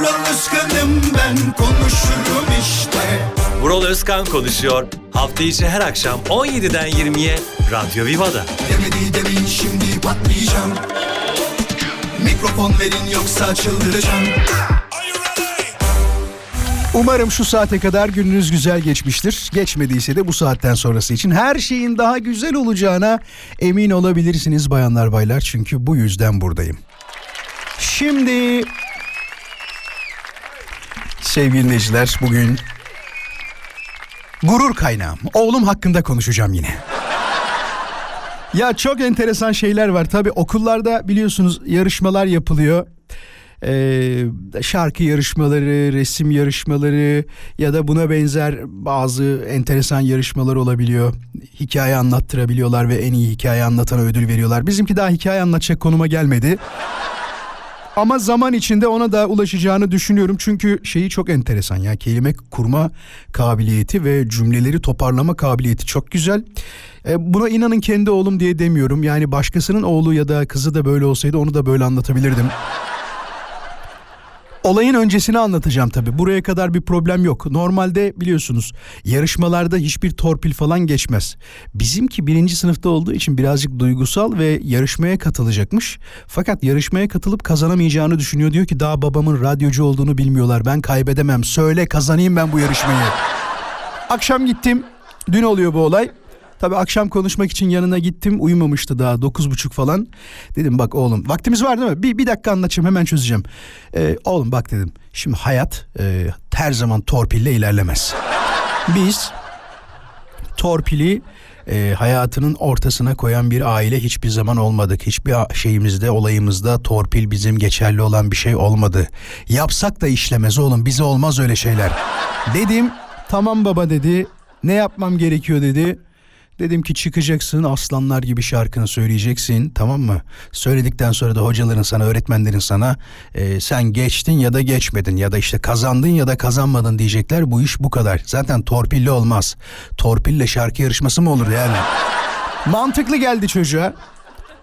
Vural Özkan'ım ben konuşurum işte Vural Özkan konuşuyor. Hafta içi her akşam 17'den 20'ye Radyo Viva'da. Demedi demin şimdi patlayacağım Mikrofon verin yoksa çıldıracağım Umarım şu saate kadar gününüz güzel geçmiştir. Geçmediyse de bu saatten sonrası için her şeyin daha güzel olacağına emin olabilirsiniz bayanlar baylar. Çünkü bu yüzden buradayım. Şimdi sevgili dinleyiciler bugün gurur kaynağım. Oğlum hakkında konuşacağım yine. Ya çok enteresan şeyler var. Tabii okullarda biliyorsunuz yarışmalar yapılıyor. Ee, şarkı yarışmaları, resim yarışmaları ya da buna benzer bazı enteresan yarışmalar olabiliyor. Hikaye anlattırabiliyorlar ve en iyi hikaye anlatana ödül veriyorlar. Bizimki daha hikaye anlatacak konuma gelmedi. Ama zaman içinde ona da ulaşacağını düşünüyorum. Çünkü şeyi çok enteresan ya kelime kurma kabiliyeti ve cümleleri toparlama kabiliyeti çok güzel. E, buna inanın kendi oğlum diye demiyorum. Yani başkasının oğlu ya da kızı da böyle olsaydı onu da böyle anlatabilirdim. Olayın öncesini anlatacağım tabii. Buraya kadar bir problem yok. Normalde biliyorsunuz yarışmalarda hiçbir torpil falan geçmez. Bizimki birinci sınıfta olduğu için birazcık duygusal ve yarışmaya katılacakmış. Fakat yarışmaya katılıp kazanamayacağını düşünüyor. Diyor ki daha babamın radyocu olduğunu bilmiyorlar. Ben kaybedemem. Söyle kazanayım ben bu yarışmayı. Akşam gittim. Dün oluyor bu olay. Tabii akşam konuşmak için yanına gittim. Uyumamıştı daha dokuz buçuk falan. Dedim bak oğlum vaktimiz var değil mi? Bir, bir dakika anlatacağım hemen çözeceğim. Ee, oğlum bak dedim. Şimdi hayat e, her zaman torpille ilerlemez. Biz torpili e, hayatının ortasına koyan bir aile hiçbir zaman olmadık. Hiçbir şeyimizde, olayımızda torpil bizim geçerli olan bir şey olmadı. Yapsak da işlemez oğlum bize olmaz öyle şeyler. Dedim tamam baba dedi. Ne yapmam gerekiyor dedi. Dedim ki çıkacaksın aslanlar gibi şarkını söyleyeceksin tamam mı? Söyledikten sonra da hocaların sana öğretmenlerin sana e, sen geçtin ya da geçmedin ya da işte kazandın ya da kazanmadın diyecekler bu iş bu kadar. Zaten torpille olmaz. Torpille şarkı yarışması mı olur yani? Mantıklı geldi çocuğa.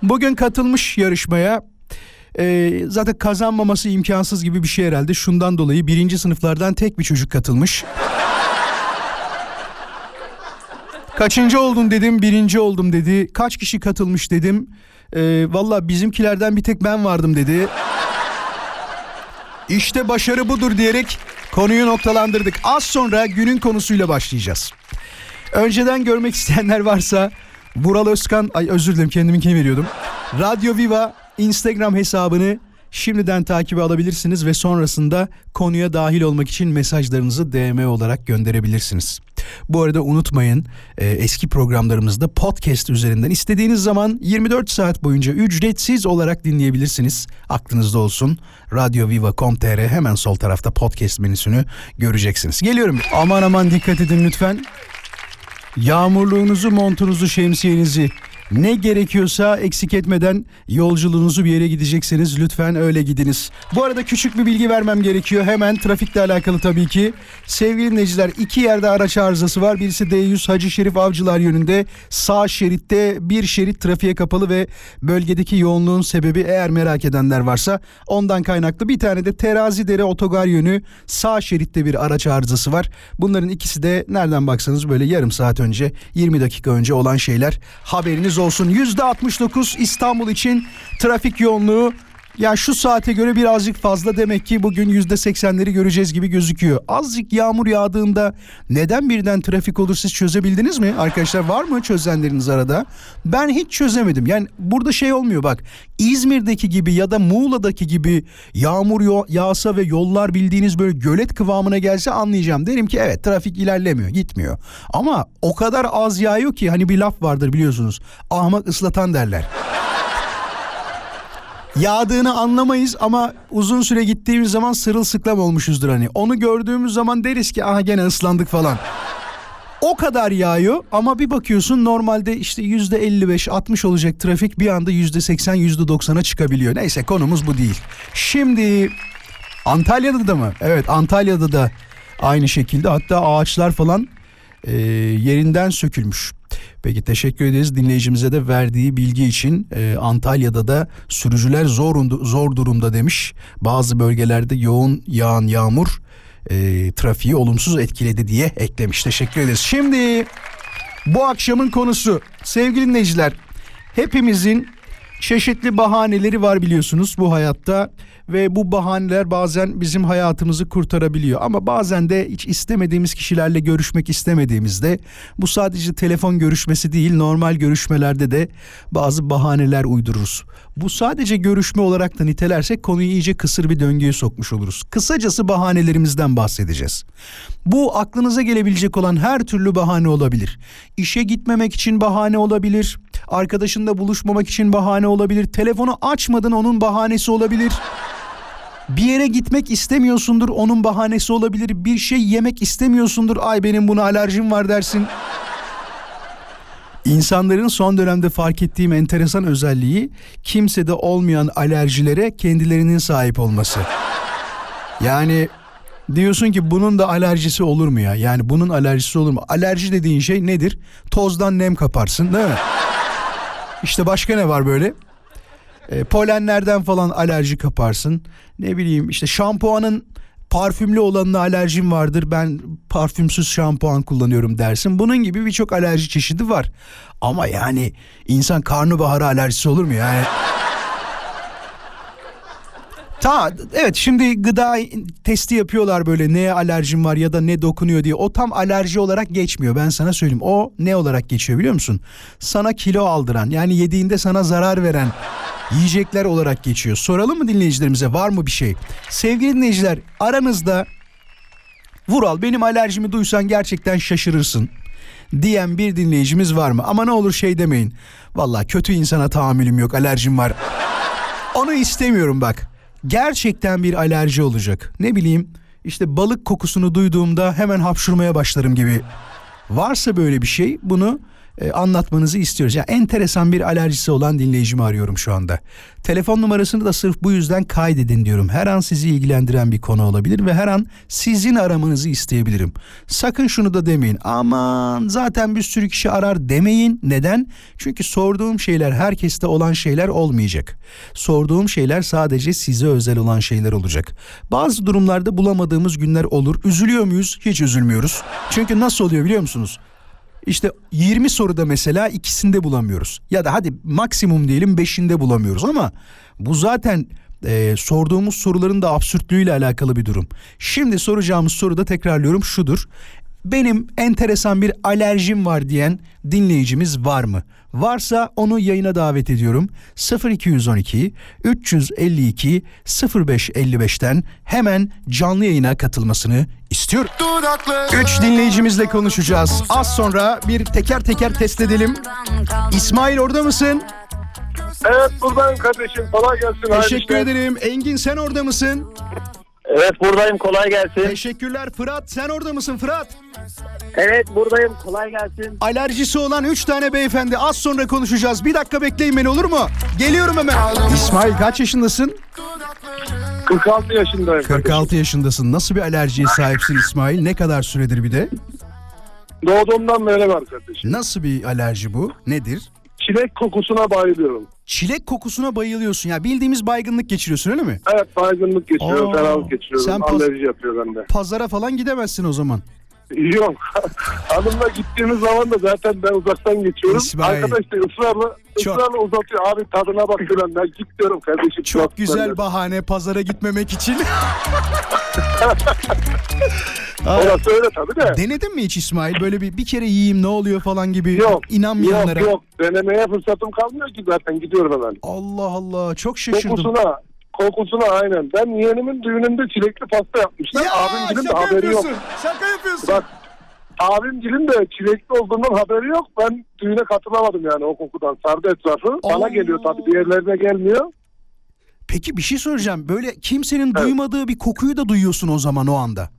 Bugün katılmış yarışmaya ee, zaten kazanmaması imkansız gibi bir şey herhalde. Şundan dolayı birinci sınıflardan tek bir çocuk katılmış. Kaçıncı oldun dedim birinci oldum dedi. Kaç kişi katılmış dedim. Ee, Valla bizimkilerden bir tek ben vardım dedi. İşte başarı budur diyerek konuyu noktalandırdık. Az sonra günün konusuyla başlayacağız. Önceden görmek isteyenler varsa Vural Özkan, ay özür dilerim kendiminkini veriyordum. Radyo Viva Instagram hesabını şimdiden takibe alabilirsiniz ve sonrasında konuya dahil olmak için mesajlarınızı DM olarak gönderebilirsiniz. Bu arada unutmayın e, eski programlarımızda podcast üzerinden istediğiniz zaman 24 saat boyunca ücretsiz olarak dinleyebilirsiniz. Aklınızda olsun. Radyoviva.com.tr hemen sol tarafta podcast menüsünü göreceksiniz. Geliyorum. Aman aman dikkat edin lütfen. Yağmurluğunuzu, montunuzu, şemsiyenizi ne gerekiyorsa eksik etmeden yolculuğunuzu bir yere gidecekseniz lütfen öyle gidiniz. Bu arada küçük bir bilgi vermem gerekiyor. Hemen trafikle alakalı tabii ki. Sevgili dinleyiciler iki yerde araç arızası var. Birisi D100 Hacı Şerif Avcılar yönünde sağ şeritte bir şerit trafiğe kapalı ve bölgedeki yoğunluğun sebebi eğer merak edenler varsa ondan kaynaklı. Bir tane de Terazi Dere Otogar yönü sağ şeritte bir araç arızası var. Bunların ikisi de nereden baksanız böyle yarım saat önce 20 dakika önce olan şeyler. Haberiniz olsun. %69 İstanbul için trafik yoğunluğu ya şu saate göre birazcık fazla demek ki bugün yüzde seksenleri göreceğiz gibi gözüküyor. Azıcık yağmur yağdığında neden birden trafik olur siz çözebildiniz mi? Arkadaşlar var mı çözenleriniz arada? Ben hiç çözemedim. Yani burada şey olmuyor bak. İzmir'deki gibi ya da Muğla'daki gibi yağmur yağsa ve yollar bildiğiniz böyle gölet kıvamına gelse anlayacağım. Derim ki evet trafik ilerlemiyor gitmiyor. Ama o kadar az yağıyor ki hani bir laf vardır biliyorsunuz. Ahmak ıslatan derler. Yağdığını anlamayız ama uzun süre gittiğimiz zaman sırılsıklam olmuşuzdur hani. Onu gördüğümüz zaman deriz ki aha gene ıslandık falan. O kadar yağıyor ama bir bakıyorsun normalde işte yüzde 55-60 olacak trafik bir anda yüzde 80 yüzde 90'a çıkabiliyor. Neyse konumuz bu değil. Şimdi Antalya'da da mı? Evet Antalya'da da aynı şekilde hatta ağaçlar falan e, yerinden sökülmüş. Peki teşekkür ederiz dinleyicimize de verdiği bilgi için. E, Antalya'da da sürücüler zor, zor durumda demiş. Bazı bölgelerde yoğun yağan yağmur e, trafiği olumsuz etkiledi diye eklemiş. Teşekkür ederiz. Şimdi bu akşamın konusu sevgili dinleyiciler hepimizin çeşitli bahaneleri var biliyorsunuz bu hayatta ve bu bahaneler bazen bizim hayatımızı kurtarabiliyor ama bazen de hiç istemediğimiz kişilerle görüşmek istemediğimizde bu sadece telefon görüşmesi değil normal görüşmelerde de bazı bahaneler uydururuz. Bu sadece görüşme olarak da nitelersek konuyu iyice kısır bir döngüye sokmuş oluruz. Kısacası bahanelerimizden bahsedeceğiz. Bu aklınıza gelebilecek olan her türlü bahane olabilir. İşe gitmemek için bahane olabilir. Arkadaşınla buluşmamak için bahane olabilir. Telefonu açmadın onun bahanesi olabilir. Bir yere gitmek istemiyorsundur onun bahanesi olabilir. Bir şey yemek istemiyorsundur. Ay benim buna alerjim var dersin. İnsanların son dönemde fark ettiğim enteresan özelliği kimsede olmayan alerjilere kendilerinin sahip olması. Yani diyorsun ki bunun da alerjisi olur mu ya? Yani bunun alerjisi olur mu? Alerji dediğin şey nedir? Tozdan nem kaparsın değil mi? İşte başka ne var böyle? E, polenlerden falan alerji kaparsın. Ne bileyim işte şampuanın parfümlü olanına alerjim vardır. Ben parfümsüz şampuan kullanıyorum dersin. Bunun gibi birçok alerji çeşidi var. Ama yani insan karnabahara alerjisi olur mu yani? Ta evet şimdi gıda testi yapıyorlar böyle neye alerjim var ya da ne dokunuyor diye. O tam alerji olarak geçmiyor ben sana söyleyeyim. O ne olarak geçiyor biliyor musun? Sana kilo aldıran yani yediğinde sana zarar veren yiyecekler olarak geçiyor. Soralım mı dinleyicilerimize var mı bir şey? Sevgili dinleyiciler aranızda Vural benim alerjimi duysan gerçekten şaşırırsın diyen bir dinleyicimiz var mı? Ama ne olur şey demeyin. Valla kötü insana tahammülüm yok alerjim var. Onu istemiyorum bak. Gerçekten bir alerji olacak. Ne bileyim işte balık kokusunu duyduğumda hemen hapşurmaya başlarım gibi. Varsa böyle bir şey bunu e, anlatmanızı istiyoruz. Yani enteresan bir alerjisi olan dinleyicimi arıyorum şu anda. Telefon numarasını da sırf bu yüzden kaydedin diyorum. Her an sizi ilgilendiren bir konu olabilir ve her an sizin aramanızı isteyebilirim. Sakın şunu da demeyin. Aman zaten bir sürü kişi arar demeyin. Neden? Çünkü sorduğum şeyler herkeste olan şeyler olmayacak. Sorduğum şeyler sadece size özel olan şeyler olacak. Bazı durumlarda bulamadığımız günler olur. Üzülüyor muyuz? Hiç üzülmüyoruz. Çünkü nasıl oluyor biliyor musunuz? İşte 20 soruda mesela ikisinde bulamıyoruz. Ya da hadi maksimum diyelim 5'inde bulamıyoruz ama bu zaten e, sorduğumuz soruların da absürtlüğüyle alakalı bir durum. Şimdi soracağımız soru da tekrarlıyorum şudur. Benim enteresan bir alerjim var diyen dinleyicimiz var mı? Varsa onu yayına davet ediyorum. 0212 352 0555'ten hemen canlı yayına katılmasını istiyorum. Üç dinleyicimizle konuşacağız. Az sonra bir teker teker test edelim. İsmail orada mısın? Evet buradayım kardeşim. Kolay gelsin. Teşekkür ederim. Engin sen orada mısın? Evet buradayım. Kolay gelsin. Teşekkürler. Fırat sen orada mısın Fırat? Evet buradayım. Kolay gelsin. Alerjisi olan 3 tane beyefendi az sonra konuşacağız. Bir dakika bekleyin beni olur mu? Geliyorum hemen. İsmail kaç yaşındasın? 46 yaşındayım. 46 yaşındasın. Nasıl bir alerjiye sahipsin İsmail? Ne kadar süredir bir de? Doğduğumdan beri var kardeşim. Nasıl bir alerji bu? Nedir? Çilek kokusuna bayılıyorum. Çilek kokusuna bayılıyorsun. Ya bildiğimiz baygınlık geçiriyorsun öyle mi? Evet baygınlık geçiriyorum. Fenalık geçiriyorum. sen Alerji yapıyor bende. Pazara falan gidemezsin o zaman. Yok. Hanımla gittiğimiz zaman da zaten ben uzaktan geçiyorum. İsmail. Arkadaş da ısrarla, Çok- ısrarla uzatıyor. Abi tadına bak filan. Ben git diyorum kardeşim. Çok güzel bahane pazara gitmemek için. Orası öyle tabii de. Denedin mi hiç İsmail? Böyle bir bir kere yiyeyim ne oluyor falan gibi Yok. inanmayanlara. Yok yok. Denemeye fırsatım kalmıyor ki zaten. Gidiyorum hemen. Allah Allah çok şaşırdım. Kokusuna, kokusuna aynen. Ben yeğenimin düğününde çilekli pasta yapmışlar. abim gülüm de haberi yok. Şaka yapıyorsun. Bak abim gülüm de çilekli olduğundan haberi yok. Ben düğüne katılamadım yani o kokudan. Sardı etrafı. Allah. Bana geliyor tabii diğerlerine gelmiyor. Peki bir şey soracağım. Böyle kimsenin duymadığı bir kokuyu da duyuyorsun o zaman o anda.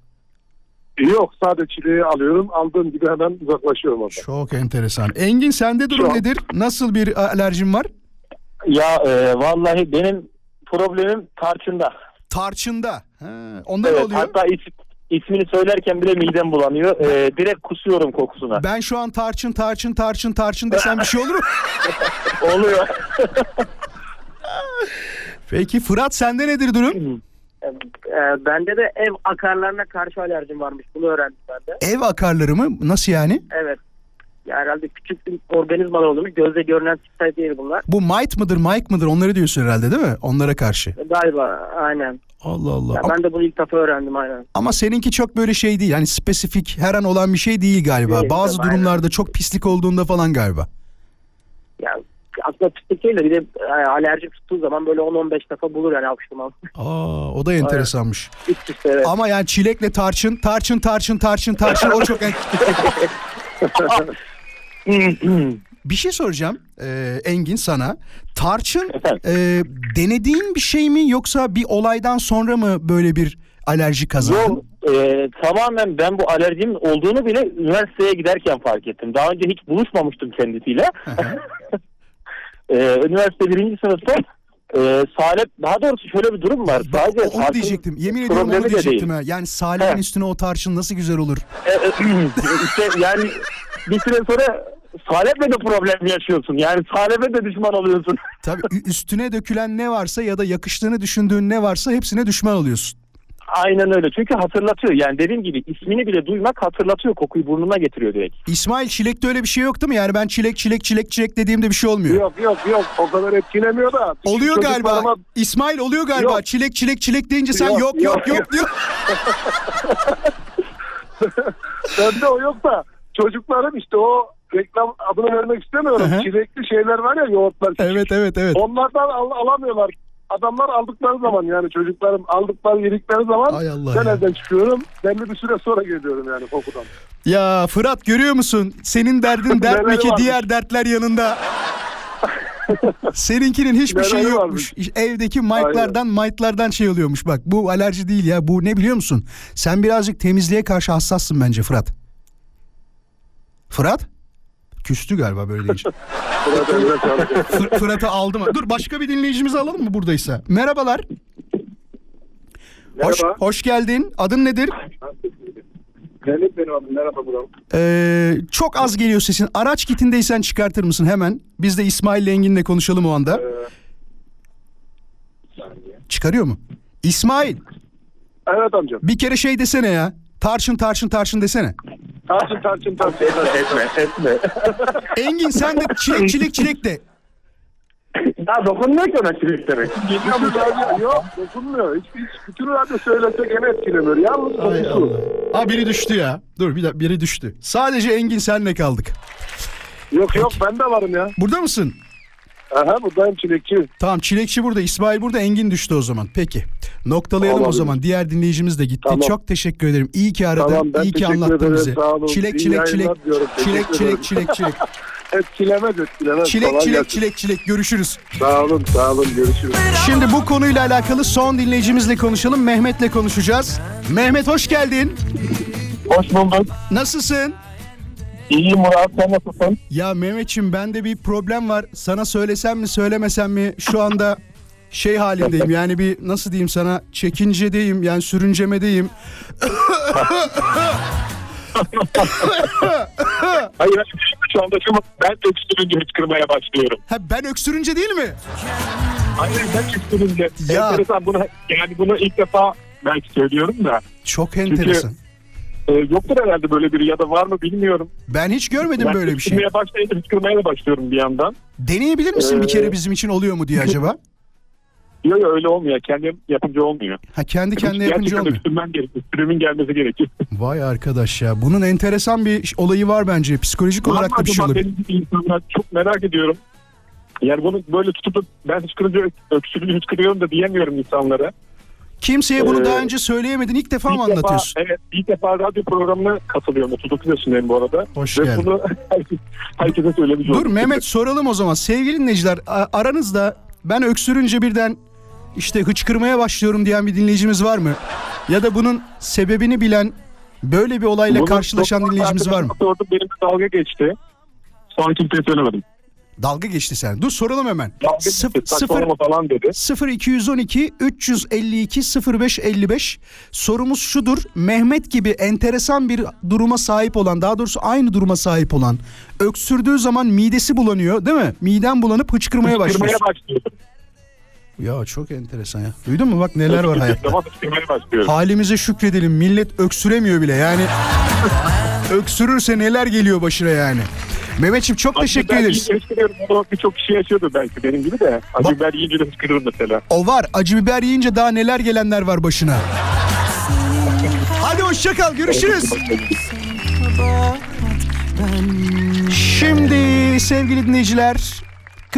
Yok sadece çileği alıyorum. Aldığım gibi hemen uzaklaşıyorum orada. Çok enteresan. Engin sende durum an- nedir? Nasıl bir alerjin var? Ya e, vallahi benim problemim tarçında. Tarçında. Ha, onda ne Evet, oluyor? hatta is, ismini söylerken bile midem bulanıyor. E, direkt kusuyorum kokusuna. Ben şu an tarçın tarçın tarçın tarçın desem bir şey olur mu? Oluyor. Peki Fırat sende nedir durum? Ee, bende de ev akarlarına karşı alerjim varmış. Bunu öğrendim ben de. Ev akarları mı? Nasıl yani? Evet. Ya herhalde küçük bir organizmalar olduğunu gözle görünen tipler değil bunlar. Bu mite mıdır, mike mıdır onları diyorsun herhalde değil mi? Onlara karşı. Galiba aynen. Allah Allah. Ya ben de bunu ilk defa öğrendim aynen. ama seninki çok böyle şey değil. Yani spesifik her an olan bir şey değil galiba. Değil, Bazı tabii, durumlarda çok pislik olduğunda falan galiba. Ya aslında pislik değil de bir de e, alerjim tuttuğu zaman böyle 10-15 defa bulur yani hapşırmam. Aa, o da enteresanmış. Üst üste evet. Ama yani çilekle tarçın, tarçın, tarçın, tarçın, tarçın o çok en... bir şey soracağım e, Engin sana. Tarçın e, denediğin bir şey mi yoksa bir olaydan sonra mı böyle bir alerji kazandın? Yok, e, tamamen ben bu alerjimin olduğunu bile üniversiteye giderken fark ettim. Daha önce hiç buluşmamıştım kendisiyle. e, üniversite birinci sınıfta e, Salep, daha doğrusu şöyle bir durum var. Sadece onu diyecektim. Yemin ediyorum onu diyecektim ha. Yani salenin He. üstüne o tarçın nasıl güzel olur. E, e, işte yani bir süre sonra Salep'le de problem yaşıyorsun. Yani Salep'e de düşman oluyorsun. Tabii üstüne dökülen ne varsa ya da yakıştığını düşündüğün ne varsa hepsine düşman oluyorsun. Aynen öyle. Çünkü hatırlatıyor. Yani dediğim gibi ismini bile duymak hatırlatıyor. Kokuyu burnuna getiriyor direkt. İsmail çilekte öyle bir şey yok değil mi? Yani ben çilek çilek çilek çilek dediğimde bir şey olmuyor. Yok yok yok o kadar etkilemiyor da. Oluyor galiba. Çocuklarıma- İsmail oluyor galiba. Yok. Çilek çilek çilek deyince sen yok Yok, yok yok, yok, diyor. Bende o yok da çocuklarım işte o reklam adını vermek istemiyorum. Çilekli şeyler var ya yoğurtlar. Evet evet evet. Onlardan al- alamıyorlar. Adamlar aldıkları zaman yani çocuklarım aldıkları yedikleri zaman Ay Allah ben ya. evden çıkıyorum. Belli bir süre sonra geliyorum yani kokudan. Ya Fırat görüyor musun? Senin derdin dert mi ki varmış? diğer dertler yanında. Seninkinin hiçbir Neleri şeyi yokmuş. varmış? Evdeki mike'lardan mike'lardan şey oluyormuş bak. Bu alerji değil ya. Bu ne biliyor musun? Sen birazcık temizliğe karşı hassassın bence Fırat. Fırat? Küstü galiba böyle deyince. Fır- Fırat'ı aldım. Dur başka bir dinleyicimizi alalım mı buradaysa? Merhabalar. Hoş, Merhaba. hoş geldin. Adın nedir? Mehmet benim adım. Merhaba buram. Ee, çok az geliyor sesin. Araç kitindeysen çıkartır mısın hemen? Biz de İsmail Engin'le konuşalım o anda. Çıkarıyor mu? İsmail Evet amcam. bir kere şey desene ya. Tarçın tarçın tarçın desene. Tarçın tarçın tarçın. Etme, etme. Engin sen de çilek çilek çilek de. ya dokunmuyor ki ona çilek demek. Yok dokunmuyor. Hiç, hiç, bütün radyo söylese gene etkilemiyor. Yalnız kokusu. Aa biri düştü ya. Dur bir dakika biri düştü. Sadece Engin senle kaldık. Yok yok ben de varım ya. Burada mısın? Aha buradayım çilekçi. Tamam çilekçi burada, İsmail burada, Engin düştü o zaman. Peki. Noktalayalım o Olabilir. zaman. Diğer dinleyicimiz de gitti. Tamam. Çok teşekkür ederim. İyi ki aradın. Tamam, ben İyi ki anlattın ederim. bize. Çilek çilek çilek. Çilek çilek ederim. çilek çilek. Etkilemez etkilemez. Çilek Kolay çilek gelsin. çilek çilek. Görüşürüz. Sağ olun sağ olun görüşürüz. Şimdi bu konuyla alakalı son dinleyicimizle konuşalım. Mehmet'le konuşacağız. Mehmet hoş geldin. Hoş bulduk. Nasılsın? İyiyim Murat. Sen nasılsın? Ya Mehmetçim bende bir problem var. Sana söylesem mi söylemesem mi şu anda şey halindeyim. Yani bir nasıl diyeyim sana çekincedeyim yani sürüncemedeyim. Hayır şu anda şu ben öksürünce hıçkırmaya başlıyorum. Ha ben öksürünce değil mi? Hayır ben öksürünce. Ya. Enteresan bunu yani bunu ilk defa belki söylüyorum da. Çok enteresan. E, yoktur herhalde böyle biri ya da var mı bilmiyorum. Ben hiç görmedim ben böyle bir şey. hıçkırmaya başlayınca hıçkırmaya da başlıyorum bir yandan. Deneyebilir misin bir Ee, kere bizim için oluyor mu diye acaba? Yok yok öyle olmuyor. Kendim yapınca olmuyor. Ha kendi kendine yapınca Gerçekten olmuyor. öksürmem gerekiyor. Sürümün gelmesi gerekiyor. Vay arkadaş ya. Bunun enteresan bir olayı var bence. Psikolojik olarak da bir şey olabilir. benim gibi insanlar çok merak ediyorum. Yani bunu böyle tutup da ben hıçkırınca öksürünce hıçkırıyorum da diyemiyorum insanlara. Kimseye bunu Ee, daha önce söyleyemedin. İlk defa mı İlk defa- anlatıyorsun? evet ilk defa radyo programına katılıyorum. 39 yaşındayım bu arada. Hoş Ve geldin. bunu herkes, herkese söylemiş Dur. Mehmet soralım o zaman. Sevgili dinleyiciler aranızda ben öksürünce birden işte hıçkırmaya başlıyorum diyen bir dinleyicimiz var mı? Ya da bunun sebebini bilen böyle bir olayla Bunu karşılaşan dinleyicimiz var mı? Sordum benim dalga geçti. Son kimseye söylemedim. Dalga geçti sen. Dur soralım hemen. Sıf- sıfır, falan dedi. 0212 352 0555 sorumuz şudur. Mehmet gibi enteresan bir duruma sahip olan daha doğrusu aynı duruma sahip olan öksürdüğü zaman midesi bulanıyor değil mi? Miden bulanıp hıçkırmaya başlıyor. Hıçkırmaya başlıyordum. Ya çok enteresan ya. Duydun mu bak neler var hayatta. Halimize şükredelim. Millet öksüremiyor bile yani. öksürürse neler geliyor başına yani. Mehmetciğim çok teşekkür Ben ederiz. birçok kişi yaşıyordu belki benim gibi de. Acı biber yiyince de hıçkırıyorum mesela. O var. Acı biber yiyince daha neler gelenler var başına. Hadi hoşça kal. Görüşürüz. Şimdi sevgili dinleyiciler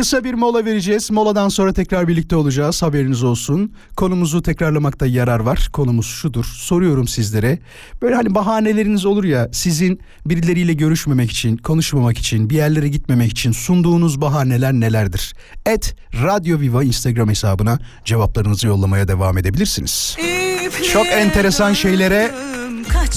kısa bir mola vereceğiz. Moladan sonra tekrar birlikte olacağız. Haberiniz olsun. Konumuzu tekrarlamakta yarar var. Konumuz şudur. Soruyorum sizlere. Böyle hani bahaneleriniz olur ya sizin birileriyle görüşmemek için, konuşmamak için, bir yerlere gitmemek için sunduğunuz bahaneler nelerdir? Et Radyo Viva Instagram hesabına cevaplarınızı yollamaya devam edebilirsiniz. Çok enteresan şeylere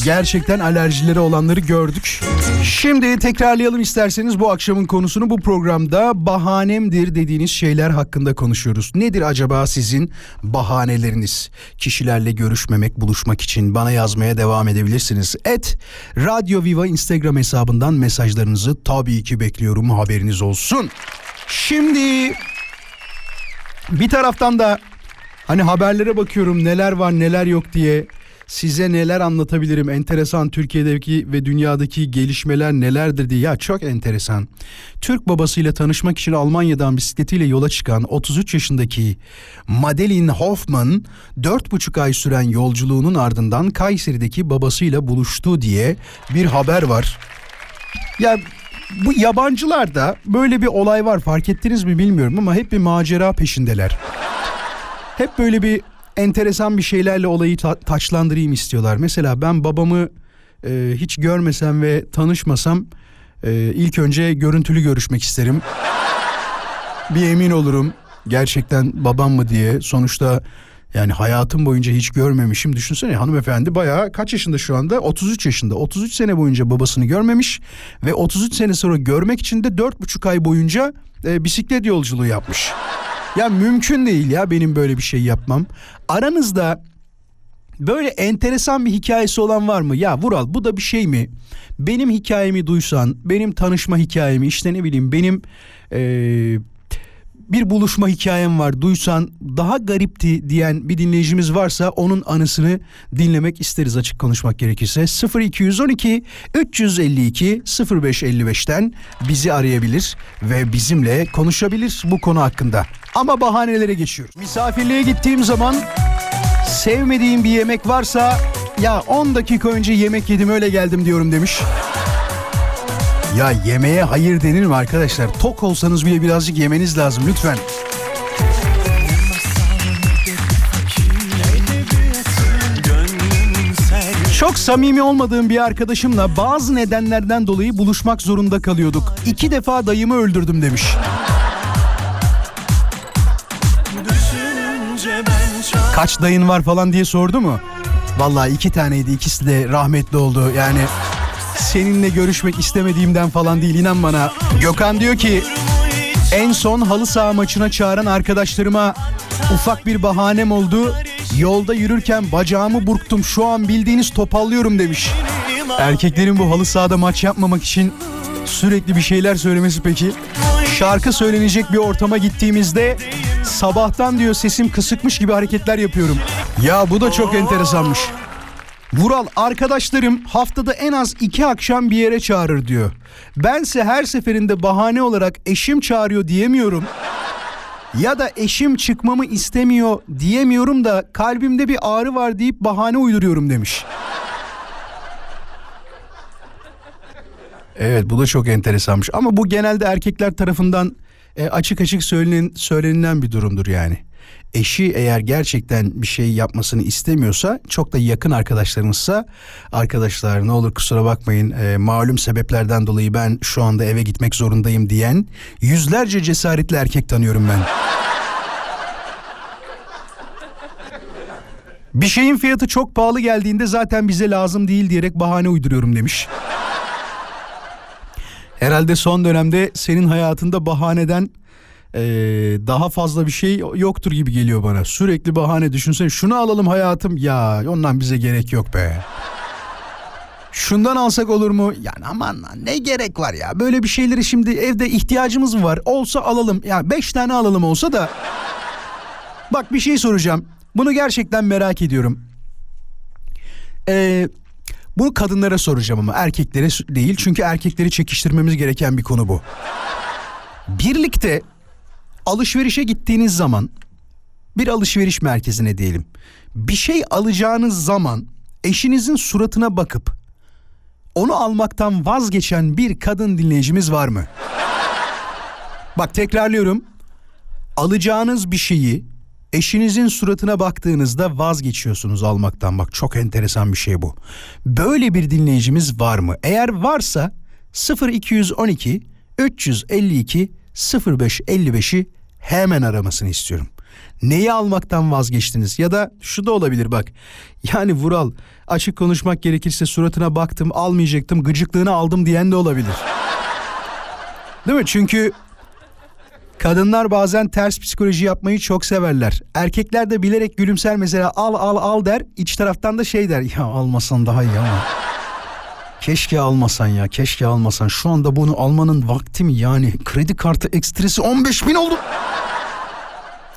Gerçekten alerjileri olanları gördük. Şimdi tekrarlayalım isterseniz bu akşamın konusunu bu programda bahanemdir dediğiniz şeyler hakkında konuşuyoruz. Nedir acaba sizin bahaneleriniz? Kişilerle görüşmemek, buluşmak için bana yazmaya devam edebilirsiniz. Et Radyo Viva Instagram hesabından mesajlarınızı tabii ki bekliyorum haberiniz olsun. Şimdi bir taraftan da hani haberlere bakıyorum neler var neler yok diye size neler anlatabilirim enteresan Türkiye'deki ve dünyadaki gelişmeler nelerdir diye ya çok enteresan. Türk babasıyla tanışmak için Almanya'dan bisikletiyle yola çıkan 33 yaşındaki Madeline Hoffman 4,5 ay süren yolculuğunun ardından Kayseri'deki babasıyla buluştu diye bir haber var. Ya bu yabancılarda böyle bir olay var fark ettiniz mi bilmiyorum ama hep bir macera peşindeler. Hep böyle bir enteresan bir şeylerle olayı ta- taçlandırayım istiyorlar. Mesela ben babamı e, hiç görmesem ve tanışmasam e, ilk önce görüntülü görüşmek isterim. bir emin olurum gerçekten babam mı diye. Sonuçta yani hayatım boyunca hiç görmemişim. Düşünsene hanımefendi bayağı kaç yaşında şu anda? 33 yaşında. 33 sene boyunca babasını görmemiş ve 33 sene sonra görmek için de 4,5 ay boyunca e, bisiklet yolculuğu yapmış. Ya mümkün değil ya benim böyle bir şey yapmam. Aranızda böyle enteresan bir hikayesi olan var mı? Ya Vural bu da bir şey mi? Benim hikayemi duysan, benim tanışma hikayemi işte ne bileyim benim eee, bir buluşma hikayem var duysan daha garipti diyen bir dinleyicimiz varsa onun anısını dinlemek isteriz açık konuşmak gerekirse 0212 352 0555'ten bizi arayabilir ve bizimle konuşabilir bu konu hakkında. Ama bahanelere geçiyorum. Misafirliğe gittiğim zaman sevmediğim bir yemek varsa ya 10 dakika önce yemek yedim öyle geldim diyorum demiş. Ya yemeğe hayır denir mi arkadaşlar? Tok olsanız bile birazcık yemeniz lazım lütfen. Çok samimi olmadığım bir arkadaşımla bazı nedenlerden dolayı buluşmak zorunda kalıyorduk. İki defa dayımı öldürdüm demiş. Kaç dayın var falan diye sordu mu? Vallahi iki taneydi ikisi de rahmetli oldu yani seninle görüşmek istemediğimden falan değil inan bana. Gökhan diyor ki en son halı saha maçına çağıran arkadaşlarıma ufak bir bahanem oldu. Yolda yürürken bacağımı burktum şu an bildiğiniz topallıyorum demiş. Erkeklerin bu halı sahada maç yapmamak için sürekli bir şeyler söylemesi peki. Şarkı söylenecek bir ortama gittiğimizde sabahtan diyor sesim kısıkmış gibi hareketler yapıyorum. Ya bu da çok enteresanmış. Vural arkadaşlarım haftada en az iki akşam bir yere çağırır diyor. Bense her seferinde bahane olarak eşim çağırıyor diyemiyorum. Ya da eşim çıkmamı istemiyor diyemiyorum da kalbimde bir ağrı var deyip bahane uyduruyorum demiş. Evet bu da çok enteresanmış ama bu genelde erkekler tarafından e, açık açık söylenen, söylenilen bir durumdur yani. Eşi eğer gerçekten bir şey yapmasını istemiyorsa çok da yakın arkadaşlarımızsa arkadaşlar ne olur kusura bakmayın e, malum sebeplerden dolayı ben şu anda eve gitmek zorundayım diyen yüzlerce cesaretli erkek tanıyorum ben. Bir şeyin fiyatı çok pahalı geldiğinde zaten bize lazım değil diyerek bahane uyduruyorum demiş. Herhalde son dönemde senin hayatında bahaneden eee, daha fazla bir şey yoktur gibi geliyor bana. Sürekli bahane düşünsene şunu alalım hayatım ya ondan bize gerek yok be. Şundan alsak olur mu? Yani aman lan ne gerek var ya. Böyle bir şeyleri şimdi evde ihtiyacımız mı var? Olsa alalım. Ya beş tane alalım olsa da. Bak bir şey soracağım. Bunu gerçekten merak ediyorum. Ee, bunu kadınlara soracağım ama erkeklere değil. Çünkü erkekleri çekiştirmemiz gereken bir konu bu. Birlikte alışverişe gittiğiniz zaman bir alışveriş merkezine diyelim. Bir şey alacağınız zaman eşinizin suratına bakıp onu almaktan vazgeçen bir kadın dinleyicimiz var mı? Bak tekrarlıyorum. Alacağınız bir şeyi eşinizin suratına baktığınızda vazgeçiyorsunuz almaktan. Bak çok enteresan bir şey bu. Böyle bir dinleyicimiz var mı? Eğer varsa 0212 352 0555'i hemen aramasını istiyorum. Neyi almaktan vazgeçtiniz? Ya da şu da olabilir bak. Yani Vural açık konuşmak gerekirse suratına baktım almayacaktım gıcıklığını aldım diyen de olabilir. Değil mi? Çünkü kadınlar bazen ters psikoloji yapmayı çok severler. Erkekler de bilerek gülümser mesela al al al der. iç taraftan da şey der. Ya almasan daha iyi ama. Keşke almasan ya keşke almasan. Şu anda bunu almanın vakti mi yani? Kredi kartı ekstresi 15 bin oldu.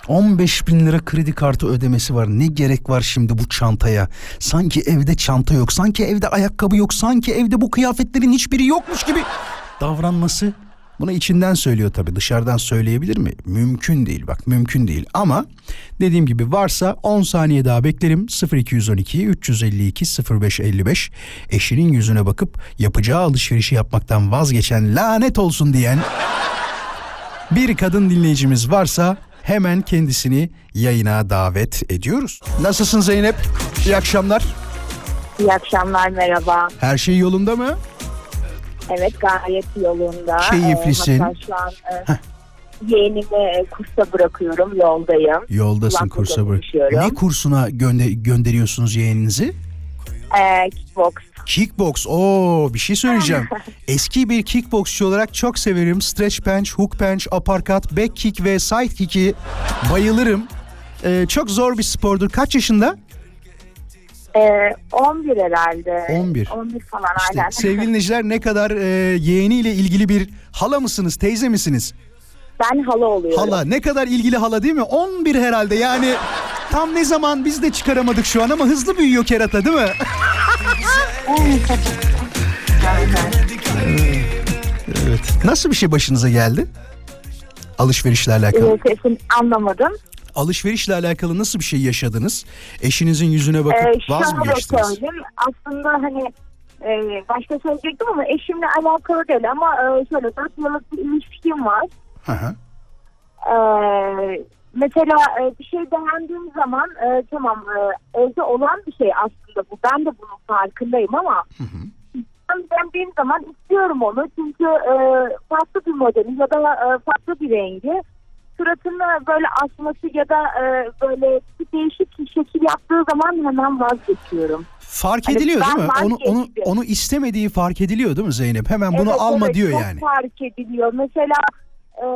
15 bin lira kredi kartı ödemesi var. Ne gerek var şimdi bu çantaya? Sanki evde çanta yok, sanki evde ayakkabı yok, sanki evde bu kıyafetlerin hiçbiri yokmuş gibi davranması. Bunu içinden söylüyor tabii. Dışarıdan söyleyebilir mi? Mümkün değil bak mümkün değil. Ama dediğim gibi varsa 10 saniye daha beklerim. 0212 352 0555 eşinin yüzüne bakıp yapacağı alışverişi yapmaktan vazgeçen lanet olsun diyen bir kadın dinleyicimiz varsa hemen kendisini yayına davet ediyoruz. Nasılsın Zeynep? İyi akşamlar. İyi akşamlar merhaba. Her şey yolunda mı? Evet gayet yolunda. Keyiflisin. Ee, hatta şu an e, yeğenimi e, kursa bırakıyorum yoldayım. Yoldasın kursa bırak. Ne kursuna gönde- gönderiyorsunuz yeğeninizi? Ee, kickbox. Kickbox. Oo bir şey söyleyeceğim. Eski bir kickboksçu olarak çok severim. Stretch bench, hook bench, uppercut, back kick ve side kick'i bayılırım. Ee, çok zor bir spordur. Kaç yaşında? Ee, 11 herhalde. 11. 11 falan İşte aynen. sevgili dinleyiciler ne kadar e, yeğeniyle ilgili bir hala mısınız, teyze misiniz? Ben hala oluyorum. Hala ne kadar ilgili hala değil mi? 11 herhalde yani tam ne zaman biz de çıkaramadık şu an ama hızlı büyüyor kerata değil mi? evet. Nasıl bir şey başınıza geldi? Alışverişle alakalı. Sesini anlamadım. Alışverişle alakalı nasıl bir şey yaşadınız? Eşinizin yüzüne bakıp Ee, vaz mı geçtiniz? söyleyeyim. Aslında hani e, başta söyleyecektim ama eşimle alakalı değil ama e, şöyle 4 yıllık bir ilişkim var. Hı hı. Ee, mesela e, bir şey beğendiğim zaman e, tamam e, evde olan bir şey aslında bu. Ben de bunun farkındayım ama ben beğendiğim zaman istiyorum onu. Çünkü e, farklı bir modeli ya da e, farklı bir rengi suratını böyle asması ya da e, böyle bir değişik bir şekil yaptığı zaman hemen vazgeçiyorum. Fark Hani ediliyor değil mi? Onu onu onu istemediği fark ediliyor değil mi Zeynep? Hemen bunu Evet, alma evet, diyor yani. fark ediliyor. Mesela e,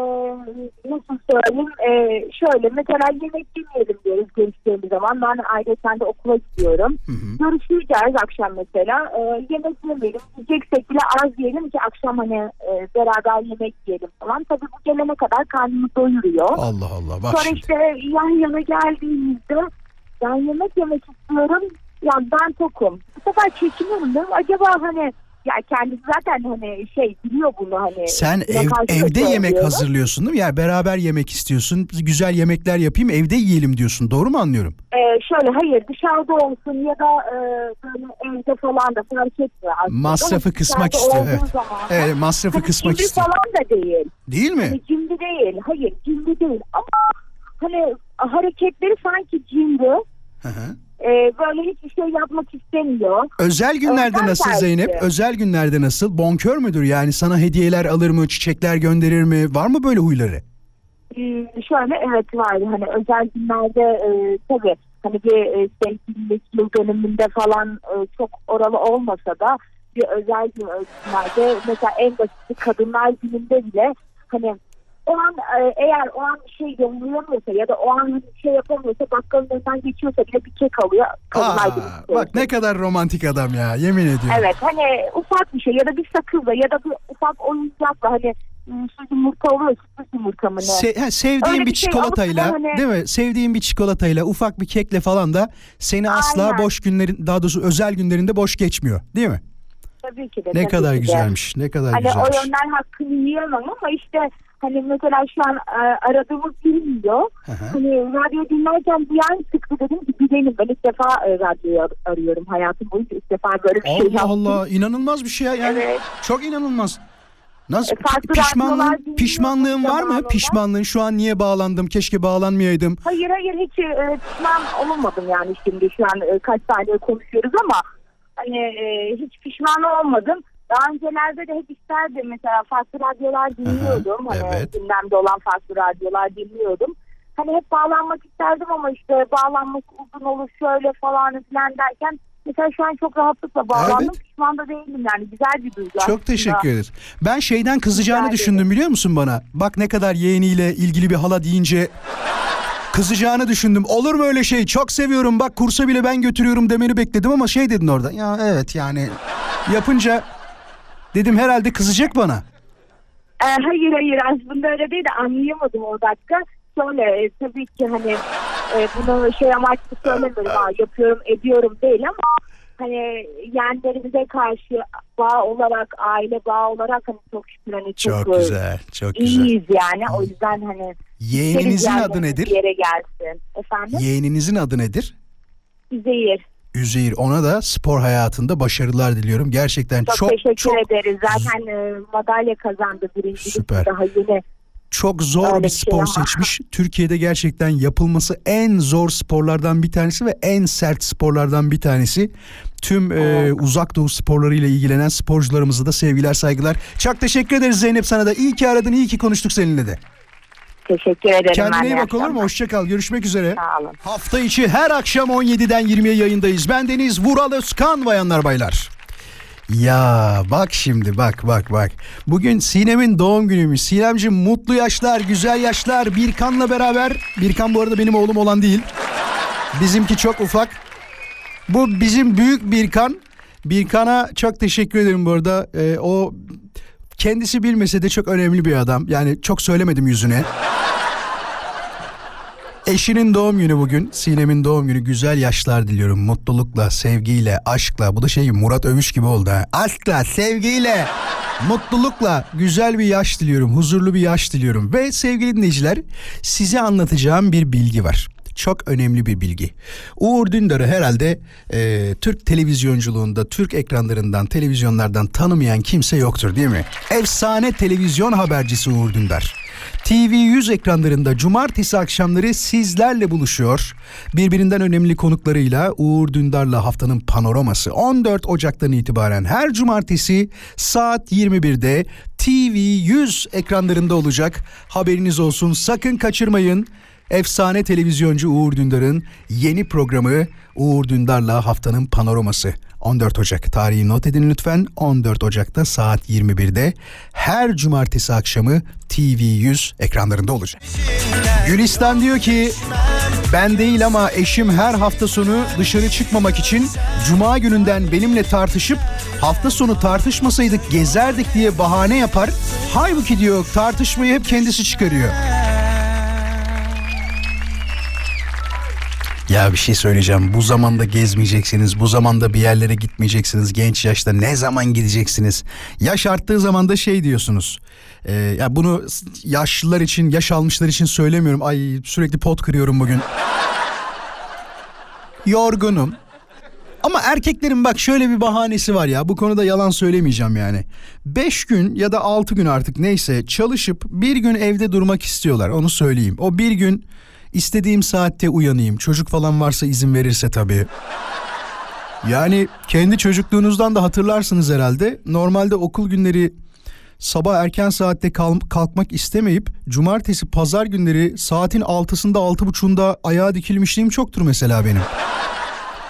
nasıl söyleyeyim e, şöyle mesela yemek yemeyelim diyoruz görüştüğümüz zaman ben ayrıca de okula gidiyorum. Görüşeceğiz akşam mesela e, yemek yemeyelim diyeceksek bile az yiyelim ki akşam hani e, beraber yemek yiyelim falan. Tabii bu gelene kadar karnımı doyuruyor. Allah Allah bak Sonra şimdi. işte yan yana geldiğimizde ben yemek yemek istiyorum. Ya ben tokum. Bu sefer çekiniyorum mi? Acaba hani ya kendisi zaten hani şey biliyor bunu hani. Sen ev, evde yemek söylüyorum. hazırlıyorsun değil mi? Yani beraber yemek istiyorsun. Güzel yemekler yapayım evde yiyelim diyorsun. Doğru mu anlıyorum? Ee, şöyle hayır dışarıda olsun ya da e, böyle evde falan da fark etmiyor aslında. Masrafı Ama kısmak istiyor, evet. zaman- Evet masrafı Hani kısmak istiyor. falan da değil. Değil mi? Hani cimri değil. Hayır cimri değil ama hani hareketleri sanki cimri. Hı hı. Ee, böyle hiçbir şey yapmak istemiyor. Özel günlerde Özel nasıl tercih. Zeynep? Özel günlerde nasıl? Bonkör müdür? Yani sana hediyeler alır mı? Çiçekler gönderir mi? Var mı böyle huyları? Ee, şöyle evet var hani özel günlerde e, tabii hani bir e, sevgililik yıl dönümünde falan e, çok oralı olmasa da bir özel gün ölçümlerde mesela en basit kadınlar gününde bile hani o an e, eğer o an bir şey yollayamıyorsa ya da o an bir şey yapamıyorsa bakkalın önünden geçiyorsa bile bir kek alıyor. Kadınlar Aa, günü. bak ne kadar romantik adam ya yemin ediyorum. Evet hani ufak bir şey ya da bir sakızla ya da bir ufak oyuncakla hani süt yumurta oluyor süt yumurta mı ne? Se- ha, sevdiğin Öyle bir bir şey çikolatayla hani- değil mi? Sevdiğin bir çikolatayla ufak bir kekle falan da seni asla Aynen. boş günlerin daha doğrusu özel günlerinde boş geçmiyor değil mi? Tabii ki de. Ne kadar ki de. güzelmiş. Ne kadar Hani o güzelmiş. yönden hakkını yiyemem ama işte hani mesela şu an e, aradığımız hı. Hani radyo dinlerken bir an çıktı dedim ki benim ben ilk defa e, radyoyu ar- arıyorum hayatım boyunca ilk defa böyle bir şey Allah yaptım. Allah inanılmaz bir şey ya. Yani Evet. çok inanılmaz. Nasıl E, pişmanlığın pişmanlığın var mı? Pişmanlığın şu an niye bağlandım? Keşke bağlanmayaydım. Hayır hayır hiç e, pişman olmadım yani şimdi şu an e, kaç saniye konuşuyoruz ama hani e, hiç pişman olmadım. Daha öncelerde de hep isterdim mesela farklı radyolar dinliyordum. Aha, hani evet. gündemde olan farklı radyolar dinliyordum. Hani hep bağlanmak isterdim ama işte bağlanmak uzun olur şöyle falan filan derken mesela şu an çok rahatlıkla bağlandım. Evet. Pişman da değilim yani güzel bir duygu Çok teşekkür ederiz. Ben şeyden kızacağını Rica düşündüm ederim. biliyor musun bana? Bak ne kadar yeğeniyle ilgili bir hala deyince kızacağını düşündüm. Olur mu öyle şey? Çok seviyorum bak kursa bile ben götürüyorum demeni bekledim ama şey dedin orada. Ya evet yani yapınca dedim herhalde kızacak bana. E, hayır hayır aslında öyle değil de anlayamadım o dakika. Şöyle e, tabii ki hani e, bunu şey amaçlı söylemiyorum yapıyorum ediyorum değil ama hani yeğenlerimize karşı bağ olarak aile bağ olarak hani çok şükür hani çok, Çok güzel, çok güzel. iyiyiz yani o yüzden hani Yeğeninizin adı nedir? Bir yere gelsin. Efendim? Yeğeninizin adı nedir? Üzeyir. Üzeyir. Ona da spor hayatında başarılar diliyorum. Gerçekten Çok, çok teşekkür çok ederiz. Zaten e, madalya kazandı birincilik Süper. daha yeni. çok zor Öyle bir şey spor ama. seçmiş. Türkiye'de gerçekten yapılması en zor sporlardan bir tanesi ve en sert sporlardan bir tanesi. Tüm e, uzak doğu sporlarıyla ilgilenen sporcularımıza da sevgiler saygılar. Çok teşekkür ederiz Zeynep sana da. İyi ki aradın, iyi ki konuştuk seninle de. Teşekkür ederim. Kendine iyi bak olur mu? Hoşça kal. Görüşmek üzere. Sağ olun. Hafta içi her akşam 17'den 20'ye yayındayız. Ben Deniz Vural Özkan bayanlar baylar. Ya bak şimdi bak bak bak. Bugün Sinem'in doğum günüymüş. Sinemciğim mutlu yaşlar, güzel yaşlar. Birkan'la beraber. Birkan bu arada benim oğlum olan değil. Bizimki çok ufak. Bu bizim büyük Birkan. Birkan'a çok teşekkür ederim bu arada. Ee, o kendisi bilmese de çok önemli bir adam. Yani çok söylemedim yüzüne. Eşinin doğum günü bugün. Sinem'in doğum günü. Güzel yaşlar diliyorum. Mutlulukla, sevgiyle, aşkla. Bu da şey Murat Övüş gibi oldu ha. Aşkla, sevgiyle, mutlulukla güzel bir yaş diliyorum. Huzurlu bir yaş diliyorum. Ve sevgili dinleyiciler size anlatacağım bir bilgi var. Çok önemli bir bilgi. Uğur Dündar'ı herhalde e, Türk televizyonculuğunda, Türk ekranlarından, televizyonlardan tanımayan kimse yoktur değil mi? Efsane televizyon habercisi Uğur Dündar. TV100 ekranlarında cumartesi akşamları sizlerle buluşuyor. Birbirinden önemli konuklarıyla Uğur Dündar'la haftanın panoraması 14 Ocak'tan itibaren her cumartesi saat 21'de TV100 ekranlarında olacak. Haberiniz olsun sakın kaçırmayın. Efsane televizyoncu Uğur Dündar'ın yeni programı Uğur Dündar'la haftanın panoraması. 14 Ocak tarihi not edin lütfen. 14 Ocak'ta saat 21'de her cumartesi akşamı TV100 ekranlarında olacak. Gülistan diyor ki ben değil ama eşim her hafta sonu dışarı çıkmamak için cuma gününden benimle tartışıp hafta sonu tartışmasaydık gezerdik diye bahane yapar. Halbuki diyor tartışmayı hep kendisi çıkarıyor. Ya bir şey söyleyeceğim. Bu zamanda gezmeyeceksiniz. Bu zamanda bir yerlere gitmeyeceksiniz. Genç yaşta ne zaman gideceksiniz? Yaş arttığı zaman da şey diyorsunuz. Ee, ya bunu yaşlılar için, yaş almışlar için söylemiyorum. Ay sürekli pot kırıyorum bugün. Yorgunum. Ama erkeklerin bak şöyle bir bahanesi var ya bu konuda yalan söylemeyeceğim yani. Beş gün ya da altı gün artık neyse çalışıp bir gün evde durmak istiyorlar onu söyleyeyim. O bir gün istediğim saatte uyanayım çocuk falan varsa izin verirse tabii. Yani kendi çocukluğunuzdan da hatırlarsınız herhalde. Normalde okul günleri sabah erken saatte kal- kalkmak istemeyip cumartesi pazar günleri saatin altısında altı buçuğunda ayağa dikilmişliğim çoktur mesela benim.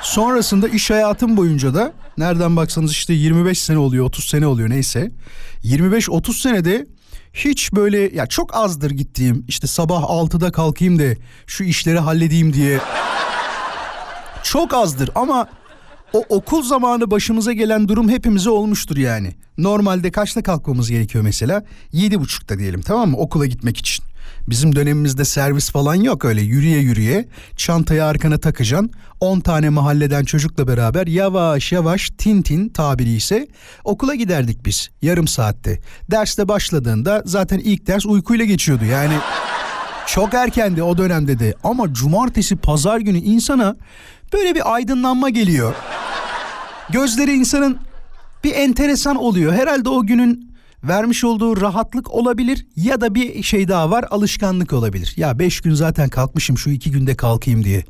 Sonrasında iş hayatım boyunca da nereden baksanız işte 25 sene oluyor 30 sene oluyor neyse. 25-30 senede hiç böyle ya çok azdır gittiğim işte sabah 6'da kalkayım da şu işleri halledeyim diye. Çok azdır ama o okul zamanı başımıza gelen durum hepimize olmuştur yani. Normalde kaçta kalkmamız gerekiyor mesela? Yedi buçukta diyelim tamam mı okula gitmek için. Bizim dönemimizde servis falan yok öyle yürüye yürüye çantayı arkana takacaksın. 10 tane mahalleden çocukla beraber yavaş yavaş tin tin tabiri ise okula giderdik biz yarım saatte. Derste başladığında zaten ilk ders uykuyla geçiyordu yani. Çok erkendi o dönemde de ama cumartesi pazar günü insana böyle bir aydınlanma geliyor. Gözleri insanın bir enteresan oluyor. Herhalde o günün vermiş olduğu rahatlık olabilir ya da bir şey daha var alışkanlık olabilir. Ya beş gün zaten kalkmışım şu iki günde kalkayım diye.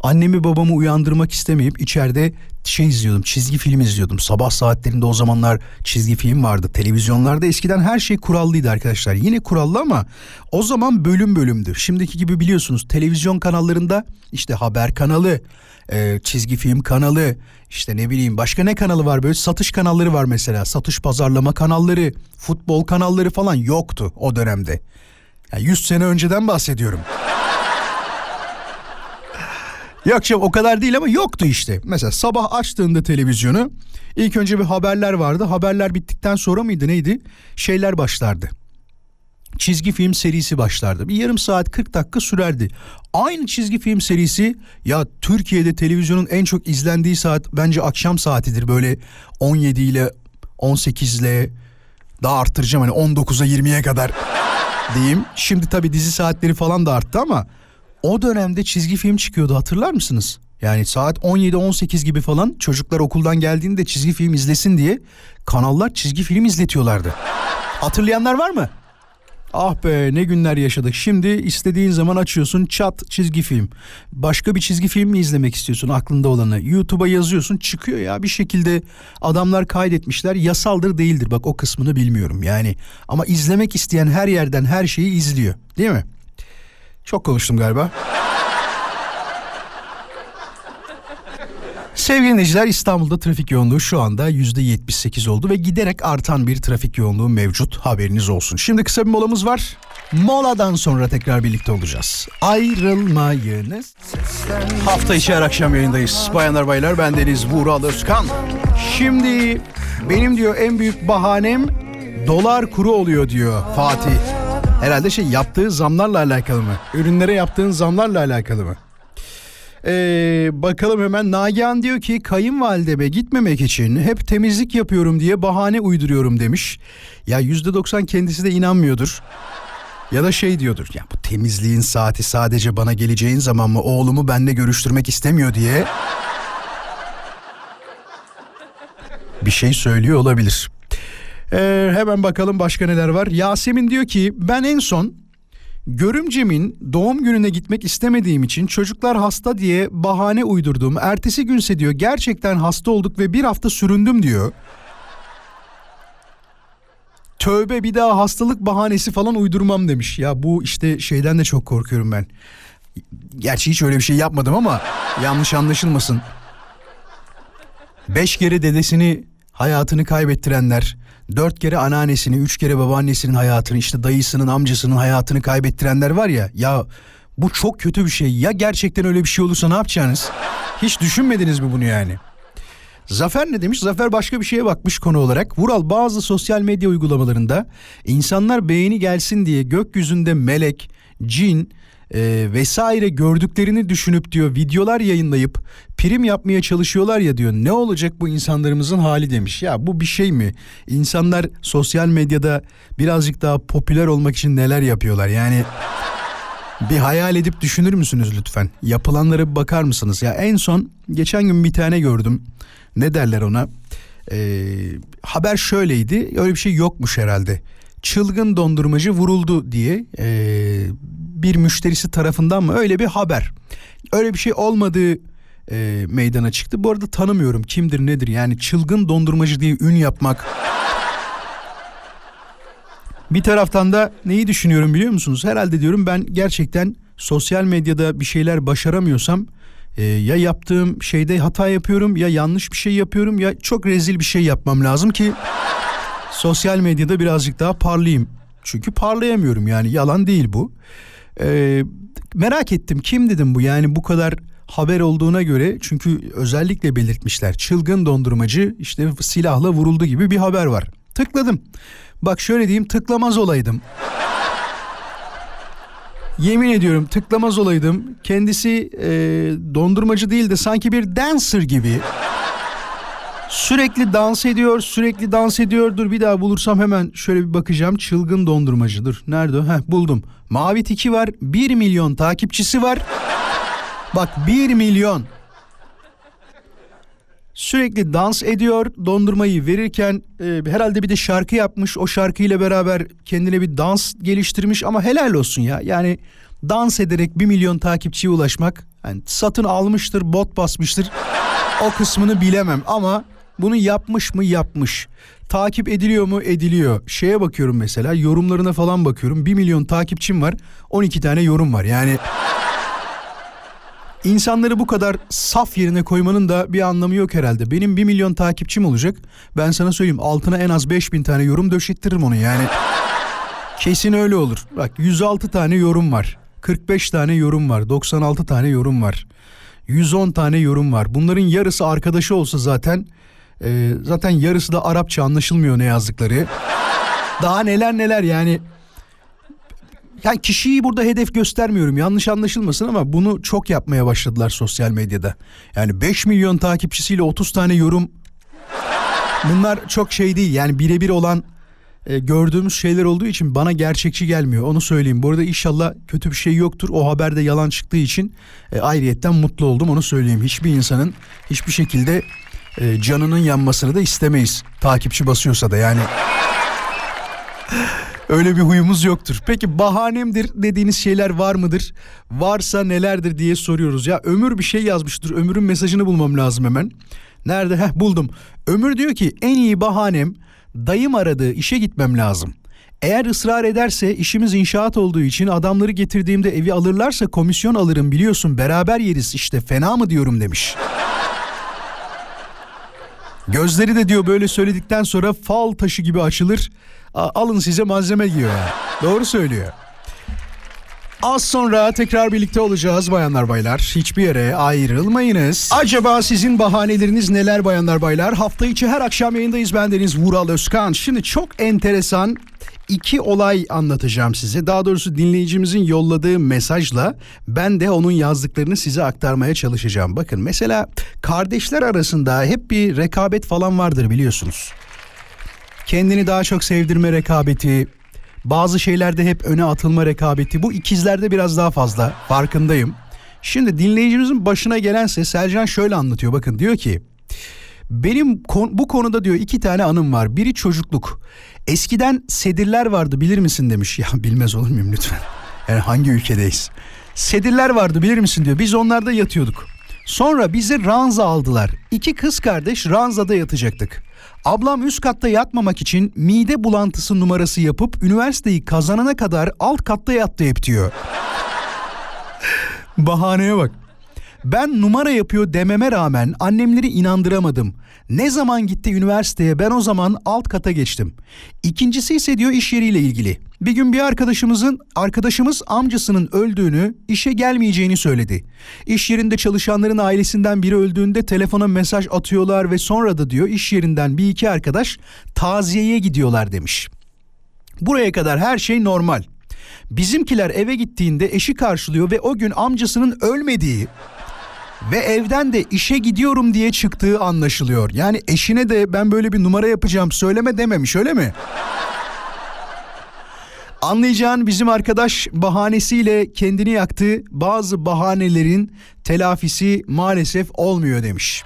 Annemi babamı uyandırmak istemeyip içeride şey izliyordum çizgi film izliyordum. Sabah saatlerinde o zamanlar çizgi film vardı. Televizyonlarda eskiden her şey kurallıydı arkadaşlar. Yine kurallı ama o zaman bölüm bölümdü. Şimdiki gibi biliyorsunuz televizyon kanallarında işte haber kanalı, e, çizgi film kanalı, işte ne bileyim başka ne kanalı var böyle satış kanalları var mesela. Satış pazarlama kanalları, futbol kanalları falan yoktu o dönemde. Yani 100 sene önceden bahsediyorum. Yok canım o kadar değil ama yoktu işte. Mesela sabah açtığında televizyonu ilk önce bir haberler vardı. Haberler bittikten sonra mıydı neydi? Şeyler başlardı. Çizgi film serisi başlardı. Bir yarım saat 40 dakika sürerdi. Aynı çizgi film serisi ya Türkiye'de televizyonun en çok izlendiği saat bence akşam saatidir. Böyle 17 ile 18 ile daha arttıracağım hani 19'a 20'ye kadar diyeyim. Şimdi tabii dizi saatleri falan da arttı ama o dönemde çizgi film çıkıyordu hatırlar mısınız? Yani saat 17-18 gibi falan çocuklar okuldan geldiğinde çizgi film izlesin diye kanallar çizgi film izletiyorlardı. Hatırlayanlar var mı? Ah be ne günler yaşadık. Şimdi istediğin zaman açıyorsun çat çizgi film. Başka bir çizgi film mi izlemek istiyorsun aklında olanı? YouTube'a yazıyorsun çıkıyor ya bir şekilde adamlar kaydetmişler. Yasaldır değildir bak o kısmını bilmiyorum yani. Ama izlemek isteyen her yerden her şeyi izliyor değil mi? Çok konuştum galiba. Sevgili dinleyiciler İstanbul'da trafik yoğunluğu şu anda %78 oldu ve giderek artan bir trafik yoğunluğu mevcut haberiniz olsun. Şimdi kısa bir molamız var. Moladan sonra tekrar birlikte olacağız. Ayrılmayınız. Hafta içi her akşam yayındayız. Bayanlar baylar ben Deniz Vural Özkan. Şimdi benim diyor en büyük bahanem dolar kuru oluyor diyor Fatih. Herhalde şey yaptığı zamlarla alakalı mı? Ürünlere yaptığın zamlarla alakalı mı? Ee, bakalım hemen Nagihan diyor ki kayınvalideme gitmemek için hep temizlik yapıyorum diye bahane uyduruyorum demiş. Ya yüzde doksan kendisi de inanmıyordur. Ya da şey diyordur ya bu temizliğin saati sadece bana geleceğin zaman mı oğlumu benle görüştürmek istemiyor diye bir şey söylüyor olabilir. Ee, hemen bakalım başka neler var. Yasemin diyor ki ben en son görümcemin doğum gününe gitmek istemediğim için çocuklar hasta diye bahane uydurdum. Ertesi günse diyor gerçekten hasta olduk ve bir hafta süründüm diyor. Tövbe bir daha hastalık bahanesi falan uydurmam demiş. Ya bu işte şeyden de çok korkuyorum ben. Gerçi hiç öyle bir şey yapmadım ama yanlış anlaşılmasın. Beş kere dedesini hayatını kaybettirenler, dört kere anneannesini, üç kere babaannesinin hayatını, işte dayısının, amcasının hayatını kaybettirenler var ya, ya bu çok kötü bir şey. Ya gerçekten öyle bir şey olursa ne yapacaksınız? Hiç düşünmediniz mi bunu yani? Zafer ne demiş? Zafer başka bir şeye bakmış konu olarak. Vural bazı sosyal medya uygulamalarında insanlar beğeni gelsin diye gökyüzünde melek, cin e, vesaire gördüklerini düşünüp diyor videolar yayınlayıp prim yapmaya çalışıyorlar ya diyor. Ne olacak bu insanlarımızın hali demiş. Ya bu bir şey mi? İnsanlar sosyal medyada birazcık daha popüler olmak için neler yapıyorlar? Yani bir hayal edip düşünür müsünüz lütfen? Yapılanlara bir bakar mısınız? Ya en son geçen gün bir tane gördüm. Ne derler ona? Ee, haber şöyleydi. Öyle bir şey yokmuş herhalde. Çılgın dondurmacı vuruldu diye ee, bir müşterisi tarafından mı öyle bir haber. Öyle bir şey olmadığı e, meydana çıktı. Bu arada tanımıyorum kimdir nedir yani çılgın dondurmacı diye ün yapmak. Bir taraftan da neyi düşünüyorum biliyor musunuz? Herhalde diyorum ben gerçekten sosyal medyada bir şeyler başaramıyorsam e, ya yaptığım şeyde hata yapıyorum ya yanlış bir şey yapıyorum ya çok rezil bir şey yapmam lazım ki sosyal medyada birazcık daha parlayayım. Çünkü parlayamıyorum yani yalan değil bu. E, merak ettim kim dedim bu yani bu kadar haber olduğuna göre çünkü özellikle belirtmişler çılgın dondurmacı işte silahla vuruldu gibi bir haber var. Tıkladım. Bak şöyle diyeyim tıklamaz olaydım. Yemin ediyorum tıklamaz olaydım. Kendisi e, dondurmacı değil de sanki bir dancer gibi. Sürekli dans ediyor, sürekli dans ediyor. Dur bir daha bulursam hemen şöyle bir bakacağım. Çılgın dondurmacı. Dur nerede? Heh buldum. Mavi tiki var. 1 milyon takipçisi var. Bak 1 milyon. Sürekli dans ediyor. Dondurmayı verirken e, herhalde bir de şarkı yapmış. O şarkıyla beraber kendine bir dans geliştirmiş ama helal olsun ya. Yani dans ederek 1 milyon takipçiye ulaşmak yani satın almıştır, bot basmıştır. O kısmını bilemem ama bunu yapmış mı yapmış. Takip ediliyor mu ediliyor. Şeye bakıyorum mesela yorumlarına falan bakıyorum. 1 milyon takipçim var 12 tane yorum var yani. İnsanları bu kadar saf yerine koymanın da bir anlamı yok herhalde. Benim 1 milyon takipçim olacak. Ben sana söyleyeyim altına en az 5000 tane yorum döşettiririm onu yani. Kesin öyle olur. Bak 106 tane yorum var. 45 tane yorum var. 96 tane yorum var. 110 tane yorum var. Bunların yarısı arkadaşı olsa zaten e, zaten yarısı da Arapça anlaşılmıyor ne yazdıkları. Daha neler neler yani. Yani kişiyi burada hedef göstermiyorum yanlış anlaşılmasın ama bunu çok yapmaya başladılar sosyal medyada. Yani 5 milyon takipçisiyle 30 tane yorum bunlar çok şey değil yani birebir olan e, gördüğümüz şeyler olduğu için bana gerçekçi gelmiyor onu söyleyeyim. Bu arada inşallah kötü bir şey yoktur o haberde yalan çıktığı için e, ayrıyetten mutlu oldum onu söyleyeyim. Hiçbir insanın hiçbir şekilde e, canının yanmasını da istemeyiz takipçi basıyorsa da yani. Öyle bir huyumuz yoktur. Peki bahanemdir dediğiniz şeyler var mıdır? Varsa nelerdir diye soruyoruz. Ya Ömür bir şey yazmıştır. Ömür'ün mesajını bulmam lazım hemen. Nerede? Heh buldum. Ömür diyor ki en iyi bahanem dayım aradı işe gitmem lazım. Eğer ısrar ederse işimiz inşaat olduğu için adamları getirdiğimde evi alırlarsa komisyon alırım biliyorsun beraber yeriz işte fena mı diyorum demiş. Gözleri de diyor böyle söyledikten sonra fal taşı gibi açılır. Alın size malzeme diyor. Doğru söylüyor. Az sonra tekrar birlikte olacağız bayanlar baylar. Hiçbir yere ayrılmayınız. Acaba sizin bahaneleriniz neler bayanlar baylar? Hafta içi her akşam yayındayız. Bendeniz Vural Özkan. Şimdi çok enteresan iki olay anlatacağım size. Daha doğrusu dinleyicimizin yolladığı mesajla ben de onun yazdıklarını size aktarmaya çalışacağım. Bakın mesela kardeşler arasında hep bir rekabet falan vardır biliyorsunuz. Kendini daha çok sevdirme rekabeti, bazı şeylerde hep öne atılma rekabeti. Bu ikizlerde biraz daha fazla farkındayım. Şimdi dinleyicimizin başına gelense Selcan şöyle anlatıyor. Bakın diyor ki benim bu konuda diyor iki tane anım var. Biri çocukluk. Eskiden sedirler vardı bilir misin demiş. Ya bilmez olur muyum lütfen. Yani hangi ülkedeyiz? Sedirler vardı bilir misin diyor. Biz onlarda yatıyorduk. Sonra bizi ranza aldılar. İki kız kardeş ranzada yatacaktık. Ablam üst katta yatmamak için mide bulantısı numarası yapıp üniversiteyi kazanana kadar alt katta yattı hep diyor. Bahaneye bak. Ben numara yapıyor dememe rağmen annemleri inandıramadım. Ne zaman gitti üniversiteye ben o zaman alt kata geçtim. İkincisi ise diyor iş yeriyle ilgili. Bir gün bir arkadaşımızın arkadaşımız amcasının öldüğünü, işe gelmeyeceğini söyledi. İş yerinde çalışanların ailesinden biri öldüğünde telefona mesaj atıyorlar ve sonra da diyor iş yerinden bir iki arkadaş taziyeye gidiyorlar demiş. Buraya kadar her şey normal. Bizimkiler eve gittiğinde eşi karşılıyor ve o gün amcasının ölmediği ve evden de işe gidiyorum diye çıktığı anlaşılıyor. Yani eşine de ben böyle bir numara yapacağım söyleme dememiş öyle mi? Anlayacağın bizim arkadaş bahanesiyle kendini yaktı. Bazı bahanelerin telafisi maalesef olmuyor demiş.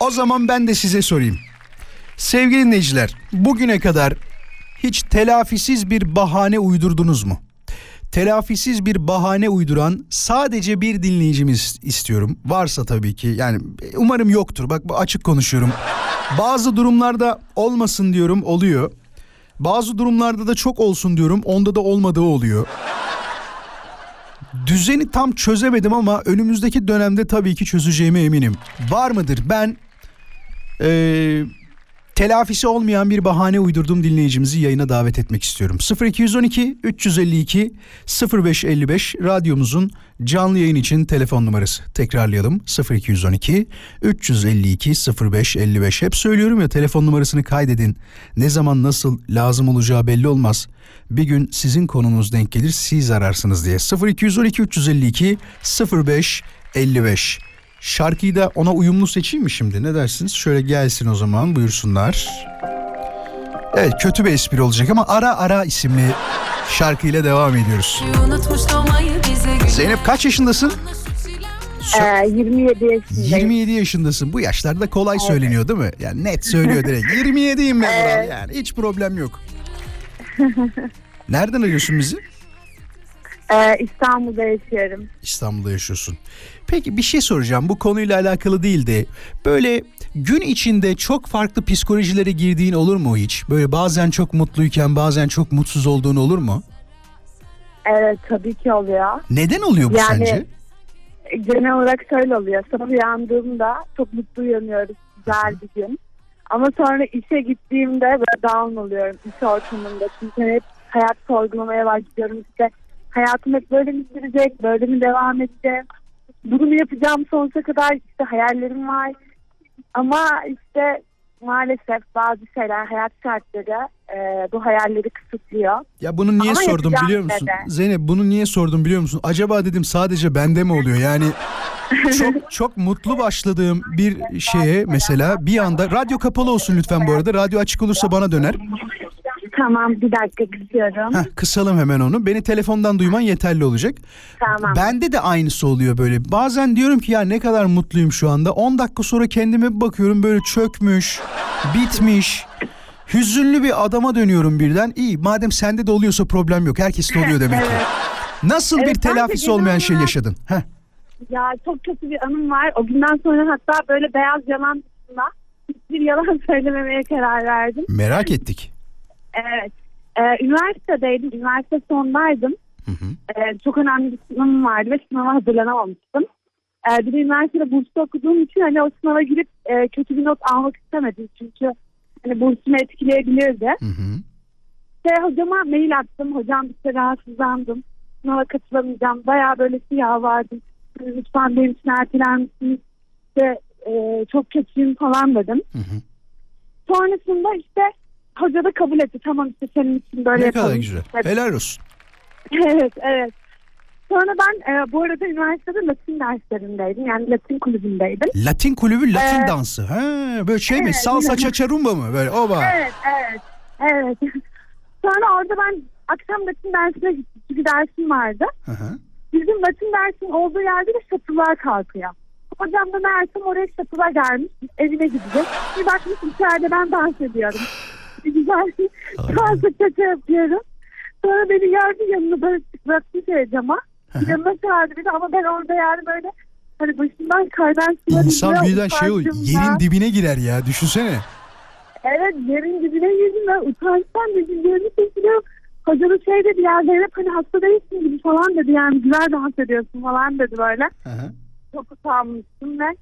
O zaman ben de size sorayım. Sevgili dinleyiciler, bugüne kadar hiç telafisiz bir bahane uydurdunuz mu? Telafisiz bir bahane uyduran sadece bir dinleyicimiz istiyorum. Varsa tabii ki yani umarım yoktur. Bak açık konuşuyorum. Bazı durumlarda olmasın diyorum oluyor. Bazı durumlarda da çok olsun diyorum. Onda da olmadığı oluyor. Düzeni tam çözemedim ama önümüzdeki dönemde tabii ki çözeceğime eminim. Var mıdır? Ben eee, telafisi olmayan bir bahane uydurduğum dinleyicimizi yayına davet etmek istiyorum. 0212 352 0555 radyomuzun canlı yayın için telefon numarası. Tekrarlayalım 0212 352 0555 hep söylüyorum ya telefon numarasını kaydedin. Ne zaman nasıl lazım olacağı belli olmaz. Bir gün sizin konunuz denk gelir siz ararsınız diye. 0212 352 0555 Şarkıyı da ona uyumlu seçeyim mi şimdi? Ne dersiniz? Şöyle gelsin o zaman buyursunlar. Evet kötü bir espri olacak ama Ara Ara isimli şarkıyla devam ediyoruz. Zeynep kaç yaşındasın? Ee, 27 yaşındayım. 27 yaşındasın. Bu yaşlarda kolay söyleniyor değil mi? Yani net söylüyor direkt. 27'yim ben Vural. Yani hiç problem yok. Nereden arıyorsun bizi? Ee, İstanbul'da yaşıyorum. İstanbul'da yaşıyorsun. Peki bir şey soracağım. Bu konuyla alakalı değil de böyle gün içinde çok farklı psikolojilere girdiğin olur mu hiç? Böyle bazen çok mutluyken bazen çok mutsuz olduğun olur mu? Evet tabii ki oluyor. Neden oluyor bu Yani- sence? Genel olarak şöyle oluyor. Sabah uyandığımda çok mutlu uyanıyoruz. Güzel bir gün. Ama sonra işe gittiğimde böyle down oluyorum iş ortamında. Çünkü hep hayat sorgulamaya başlıyorum. İşte hayatım hep böyle mi sürecek, böyle mi devam edecek? Bunu yapacağım sonsuza kadar işte hayallerim var. Ama işte maalesef bazı şeyler hayat şartları e, bu hayalleri kısıtlıyor. Ya bunu niye Ama sordum biliyor musun? neden? Zeynep bunu niye sordum biliyor musun? Acaba dedim sadece bende mi oluyor? Yani çok çok mutlu başladığım bir şeye mesela bir anda radyo kapalı olsun lütfen bu arada. Radyo açık olursa bana döner. Tamam bir dakika kısıyorum. Heh, kısalım hemen onu. Beni telefondan duyman yeterli olacak. Tamam. Bende de aynısı oluyor böyle. Bazen diyorum ki ya ne kadar mutluyum şu anda. 10 dakika sonra kendime bir bakıyorum böyle çökmüş, bitmiş. Hüzünlü bir adama dönüyorum birden. İyi madem sende de oluyorsa problem yok. Herkes de oluyor demek ki. Nasıl Evet, bir telafisi olmayan şey yaşadın? Heh. Ya çok kötü bir anım var. O günden sonra hatta böyle beyaz yalan dışında hiçbir yalan söylememeye karar verdim. Merak ettik. Evet. Ee, üniversitedeydim. Üniversite sondaydım. Hı hı. Ee, çok önemli bir sınavım vardı ve sınava hazırlanamamıştım. Ee, bir de üniversitede burslu okuduğum için hani o sınava girip e, kötü bir not almak istemedim. Çünkü hani bursumu etkileyebilirdi. Hı hı. İşte hocama mail attım. Hocam işte rahatsızlandım. Sınava katılamayacağım. Bayağı böyle siyah vardım. Hani lütfen benim için erteler misiniz? İşte e, çok kötüyüm falan dedim. Hı hı. Sonrasında işte hoca da kabul etti. Tamam işte senin için böyle Ne yapalım. kadar güzel. Evet. Helal olsun. evet evet. Sonra ben e, bu arada üniversitede Latin derslerindeydim. Yani Latin kulübündeydim. Latin kulübü Latin Ee, dansı. Ha, böyle şey mi? evet. Salsa çaçarumba mı? Böyle oba. Evet evet. Evet. Sonra orada ben akşam Latin dersine gittim. Bir dersim vardı. Hı hı. Bizim Latin dersinin olduğu yerde de şatılar kalkıyor. Hocam da meğersem oraya şatılar gelmiş. Evine gidecek. Bir bakmış içeride ben dans ediyorum. Bir güzel dans şaka yapıyorum. Sonra beni gördü yanına böyle bıraktı şey cama. Yanına çağırdı de ama ben orada yani böyle hani başımdan kaydan sular İnsan birden şey utancımdan. Yerin dibine girer ya. Düşünsene. Evet yerin dibine girdim ben utançtan dedim yerini çekiliyorum. Hoca da şey dedi ya Zeynep hani hasta değilsin gibi falan dedi yani güzel dans ediyorsun falan dedi böyle. Hı hı. Çok utanmıştım ve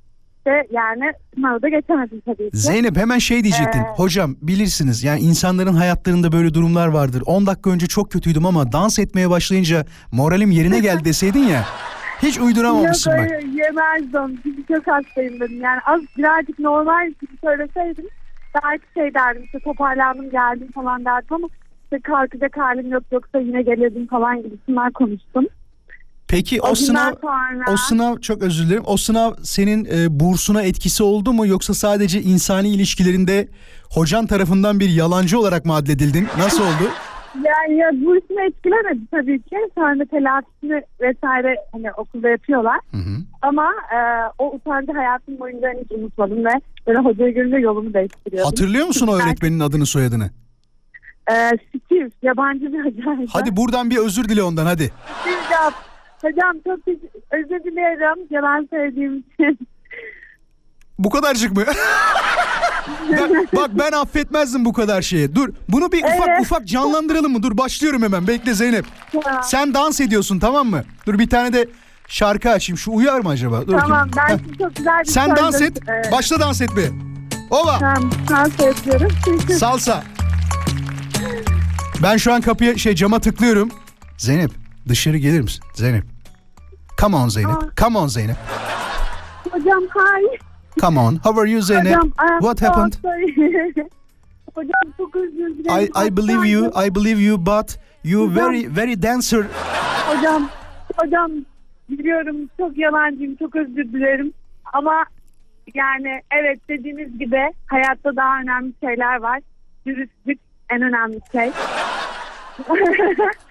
işte yani sınavı da geçemedim tabii ki. Zeynep hemen şey diyecektin. Ee, Hocam bilirsiniz yani insanların hayatlarında böyle durumlar vardır. 10 dakika önce çok kötüydüm ama dans etmeye başlayınca moralim yerine geldi deseydin ya. Hiç Yok uyduramamışsın bak. öyle yemezdim. Çünkü çok hastayım dedim. Yani az birazcık normal gibi söyleseydim belki şey derdim işte toparlandım geldim falan derdim ama işte kalkacak halim yok yoksa yine gelirdim falan gibisinden konuştum. Peki o, O sınav sonra o sınav çok özür dilerim. O sınav senin e, bursuna etkisi oldu mu yoksa sadece insani ilişkilerinde hocan tarafından bir yalancı olarak mı adledildin? Nasıl oldu? yani ya bursunu etkilemedi tabii ki. Sonra telafisini vesaire hani okulda yapıyorlar. Hı hı. Ama e, o utancı hayatım boyunca hiç unutmadım ve böyle hocaya görünce yolumu değiştiriyordum. Hatırlıyor musun o öğretmenin adını soyadını? E, Steve yabancı bir hocaydı. Hadi buradan bir özür dile ondan hadi. Hocam, hocam çok özür dilerim yalan söylediğim için. Bu kadarcık mı? ben, Bak ben affetmezdim bu kadar şeye. Dur bunu bir ufak Evet. ufak canlandıralım mı? Dur başlıyorum hemen. Bekle Zeynep. Ya. Sen dans ediyorsun tamam mı? Dur bir tane de şarkı açayım. Şu uyar mı acaba? Dur Tamam bakayım. ben çok güzel bir Sen dans et. Ee, Başla dans etmeye. Ova. Tamam dans ediyorum. Salsa. Ben şu an kapıya şey cama tıklıyorum. Zeynep dışarı gelir misin? Zeynep. Come on Zeynep. Aa. Come on Zeynep. Hocam hayır. Come on. How are you Zeynep? Hocam am What happened? Hocam çok özür dilerim. I I believe you. I believe you but you very very dancer. Hocam, hocam biliyorum çok yalancıyım, çok özür dilerim. Ama yani evet dediğiniz gibi hayatta daha önemli şeyler var. Dürüstlük en önemli şey.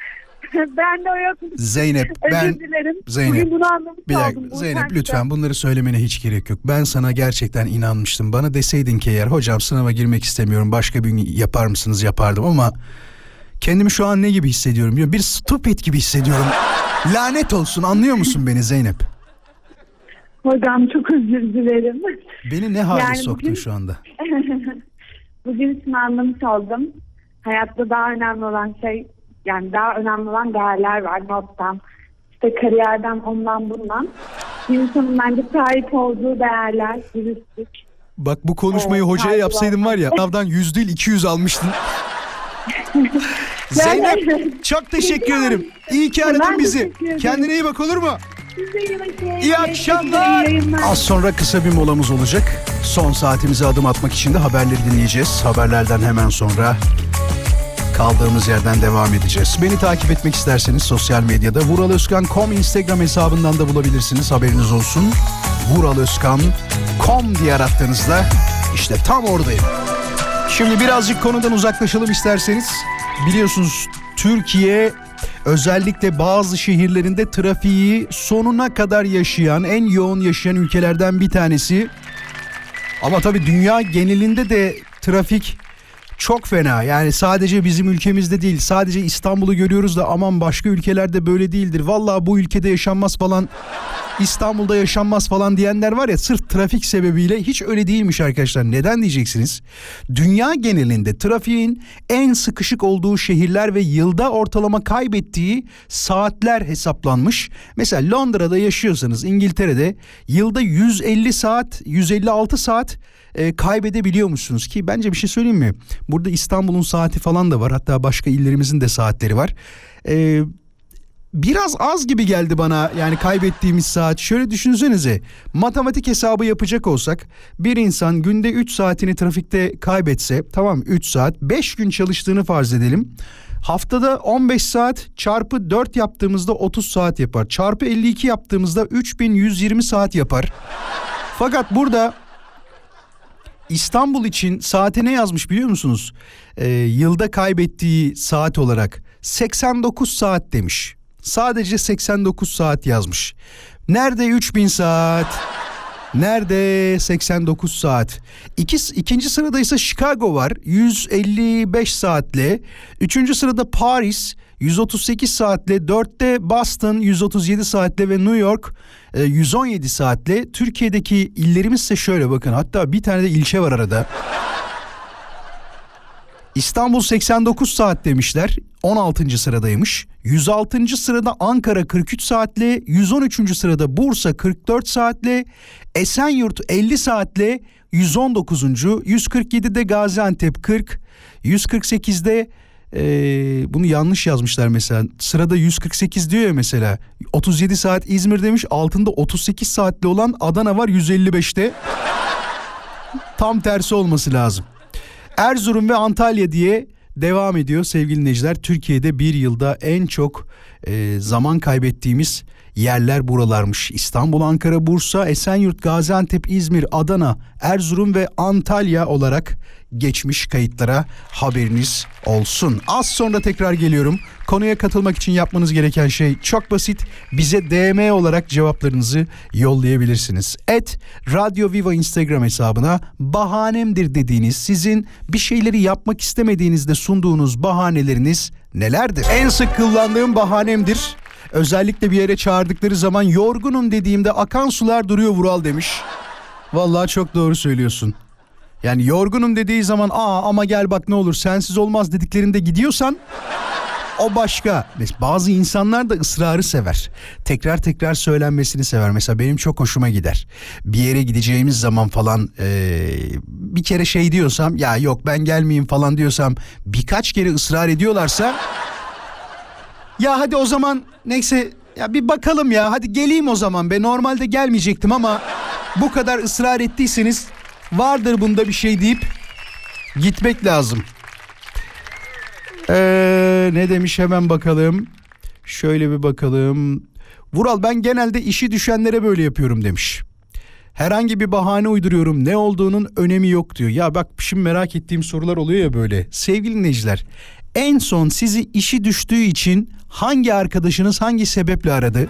ben de o yok. Zeynep Özür ben dilerim. Zeynep, Bugün bunu anlamış bir oldum. dakika bu Zeynep utançta. lütfen bunları söylemene hiç gerek yok. Ben sana gerçekten inanmıştım. Bana deseydin ki eğer hocam sınava girmek istemiyorum başka bir gün yapar mısınız yapardım ama kendimi şu an ne gibi hissediyorum biliyor musun? Bir stupid gibi hissediyorum. Lanet olsun anlıyor musun beni Zeynep? Hocam çok özür dilerim. Beni ne hale Yani soktun bugün- şu anda? Bugün şunu anlamış oldum. Hayatta daha önemli olan şey yani daha önemli olan değerler var nottan. İşte kariyerden ondan bundan. İnsanın bence sahip olduğu değerler, dürüstlük. Bak bu konuşmayı Evet, hocaya yapsaydın var ya sınavdan yüz değil 200 almıştın. Zeynep çok teşekkür ederim. İyi ki aradın bizi. Kendine iyi bak olur mu? İyi akşamlar. Az sonra kısa bir molamız olacak. Son saatimize adım atmak için de haberleri dinleyeceğiz. Haberlerden hemen sonra kaldığımız yerden devam edeceğiz. Beni takip etmek isterseniz sosyal medyada vuraloskan.com Instagram hesabından da bulabilirsiniz. Haberiniz olsun. vuraloskan.com diye arattığınızda işte tam oradayım. Şimdi birazcık konudan uzaklaşalım isterseniz. Biliyorsunuz Türkiye özellikle bazı şehirlerinde trafiği sonuna kadar yaşayan, en yoğun yaşayan ülkelerden bir tanesi. Ama tabii dünya genelinde de trafik çok fena. Yani sadece bizim ülkemizde değil, sadece İstanbul'u görüyoruz da aman başka ülkelerde böyle değildir. Vallahi bu ülkede yaşanmaz falan. İstanbul'da yaşanmaz falan diyenler var ya sırf trafik sebebiyle hiç öyle değilmiş arkadaşlar. Neden diyeceksiniz? Dünya genelinde trafiğin en sıkışık olduğu şehirler ve yılda ortalama kaybettiği saatler hesaplanmış. Mesela Londra'da yaşıyorsanız İngiltere'de yılda 150 saat, 156 saat e, kaybedebiliyormuşsunuz ki bence bir şey söyleyeyim mi? Burada İstanbul'un saati falan da var. Hatta başka illerimizin de saatleri var. Eee biraz az gibi geldi bana yani kaybettiğimiz saat. Şöyle düşünsenize matematik hesabı yapacak olsak bir insan günde 3 saatini trafikte kaybetse tamam 3 saat 5 gün çalıştığını farz edelim. Haftada 15 saat çarpı 4 yaptığımızda 30 saat yapar. Çarpı 52 yaptığımızda 3120 saat yapar. Fakat burada İstanbul için saate ne yazmış biliyor musunuz? Ee, yılda kaybettiği saat olarak 89 saat demiş. Sadece 89 saat yazmış. Nerede 3000 saat? Nerede 89 saat? İki, ikinci sırada ise Chicago var 155 saatle. Üçüncü sırada Paris 138 saatle. Dörtte Boston 137 saatle ve New York e, 117 saatle. Türkiye'deki illerimiz ise şöyle bakın hatta bir tane de ilçe var arada. İstanbul 89 saat demişler. 16. sıradaymış. 106. sırada Ankara 43 saatle, 113. sırada Bursa 44 saatle, Esenyurt 50 saatle 119. 147'de Gaziantep 40, 148'de ee, bunu yanlış yazmışlar mesela. Sırada 148 diyor ya mesela. 37 saat İzmir demiş. Altında 38 saatli olan Adana var 155'te. Tam tersi olması lazım. Erzurum ve Antalya diye devam ediyor sevgili dinleyiciler. Türkiye'de bir yılda en çok e, zaman kaybettiğimiz yerler buralarmış. İstanbul, Ankara, Bursa, Esenyurt, Gaziantep, İzmir, Adana, Erzurum ve Antalya olarak geçmiş kayıtlara haberiniz olsun. Az sonra tekrar geliyorum. Konuya katılmak için yapmanız gereken şey çok basit. Bize DM olarak cevaplarınızı yollayabilirsiniz. Et Radyo Viva Instagram hesabına bahanemdir dediğiniz sizin bir şeyleri yapmak istemediğinizde sunduğunuz bahaneleriniz nelerdir? En sık kullandığım bahanemdir. Özellikle bir yere çağırdıkları zaman yorgunum dediğimde akan sular duruyor Vural demiş. Vallahi çok doğru söylüyorsun. Yani yorgunum dediği zaman aa ama gel bak ne olur sensiz olmaz dediklerinde gidiyorsan o başka. Bazı insanlar da ısrarı sever. Tekrar tekrar söylenmesini sever. Mesela benim çok hoşuma gider. Bir yere gideceğimiz zaman falan eee, bir kere şey diyorsam ya yok ben gelmeyeyim falan diyorsam birkaç kere ısrar ediyorlarsa ya hadi o zaman neyse ya bir bakalım ya hadi geleyim o zaman be normalde gelmeyecektim ama bu kadar ısrar ettiyseniz vardır bunda bir şey deyip gitmek lazım. Ee, ne demiş hemen bakalım. Şöyle bir bakalım. Vural ben genelde işi düşenlere böyle yapıyorum demiş. Herhangi bir bahane uyduruyorum. Ne olduğunun önemi yok diyor. Ya bak şimdi merak ettiğim sorular oluyor ya böyle. Sevgili dinleyiciler, en son sizi işi düştüğü için hangi arkadaşınız hangi sebeple aradı?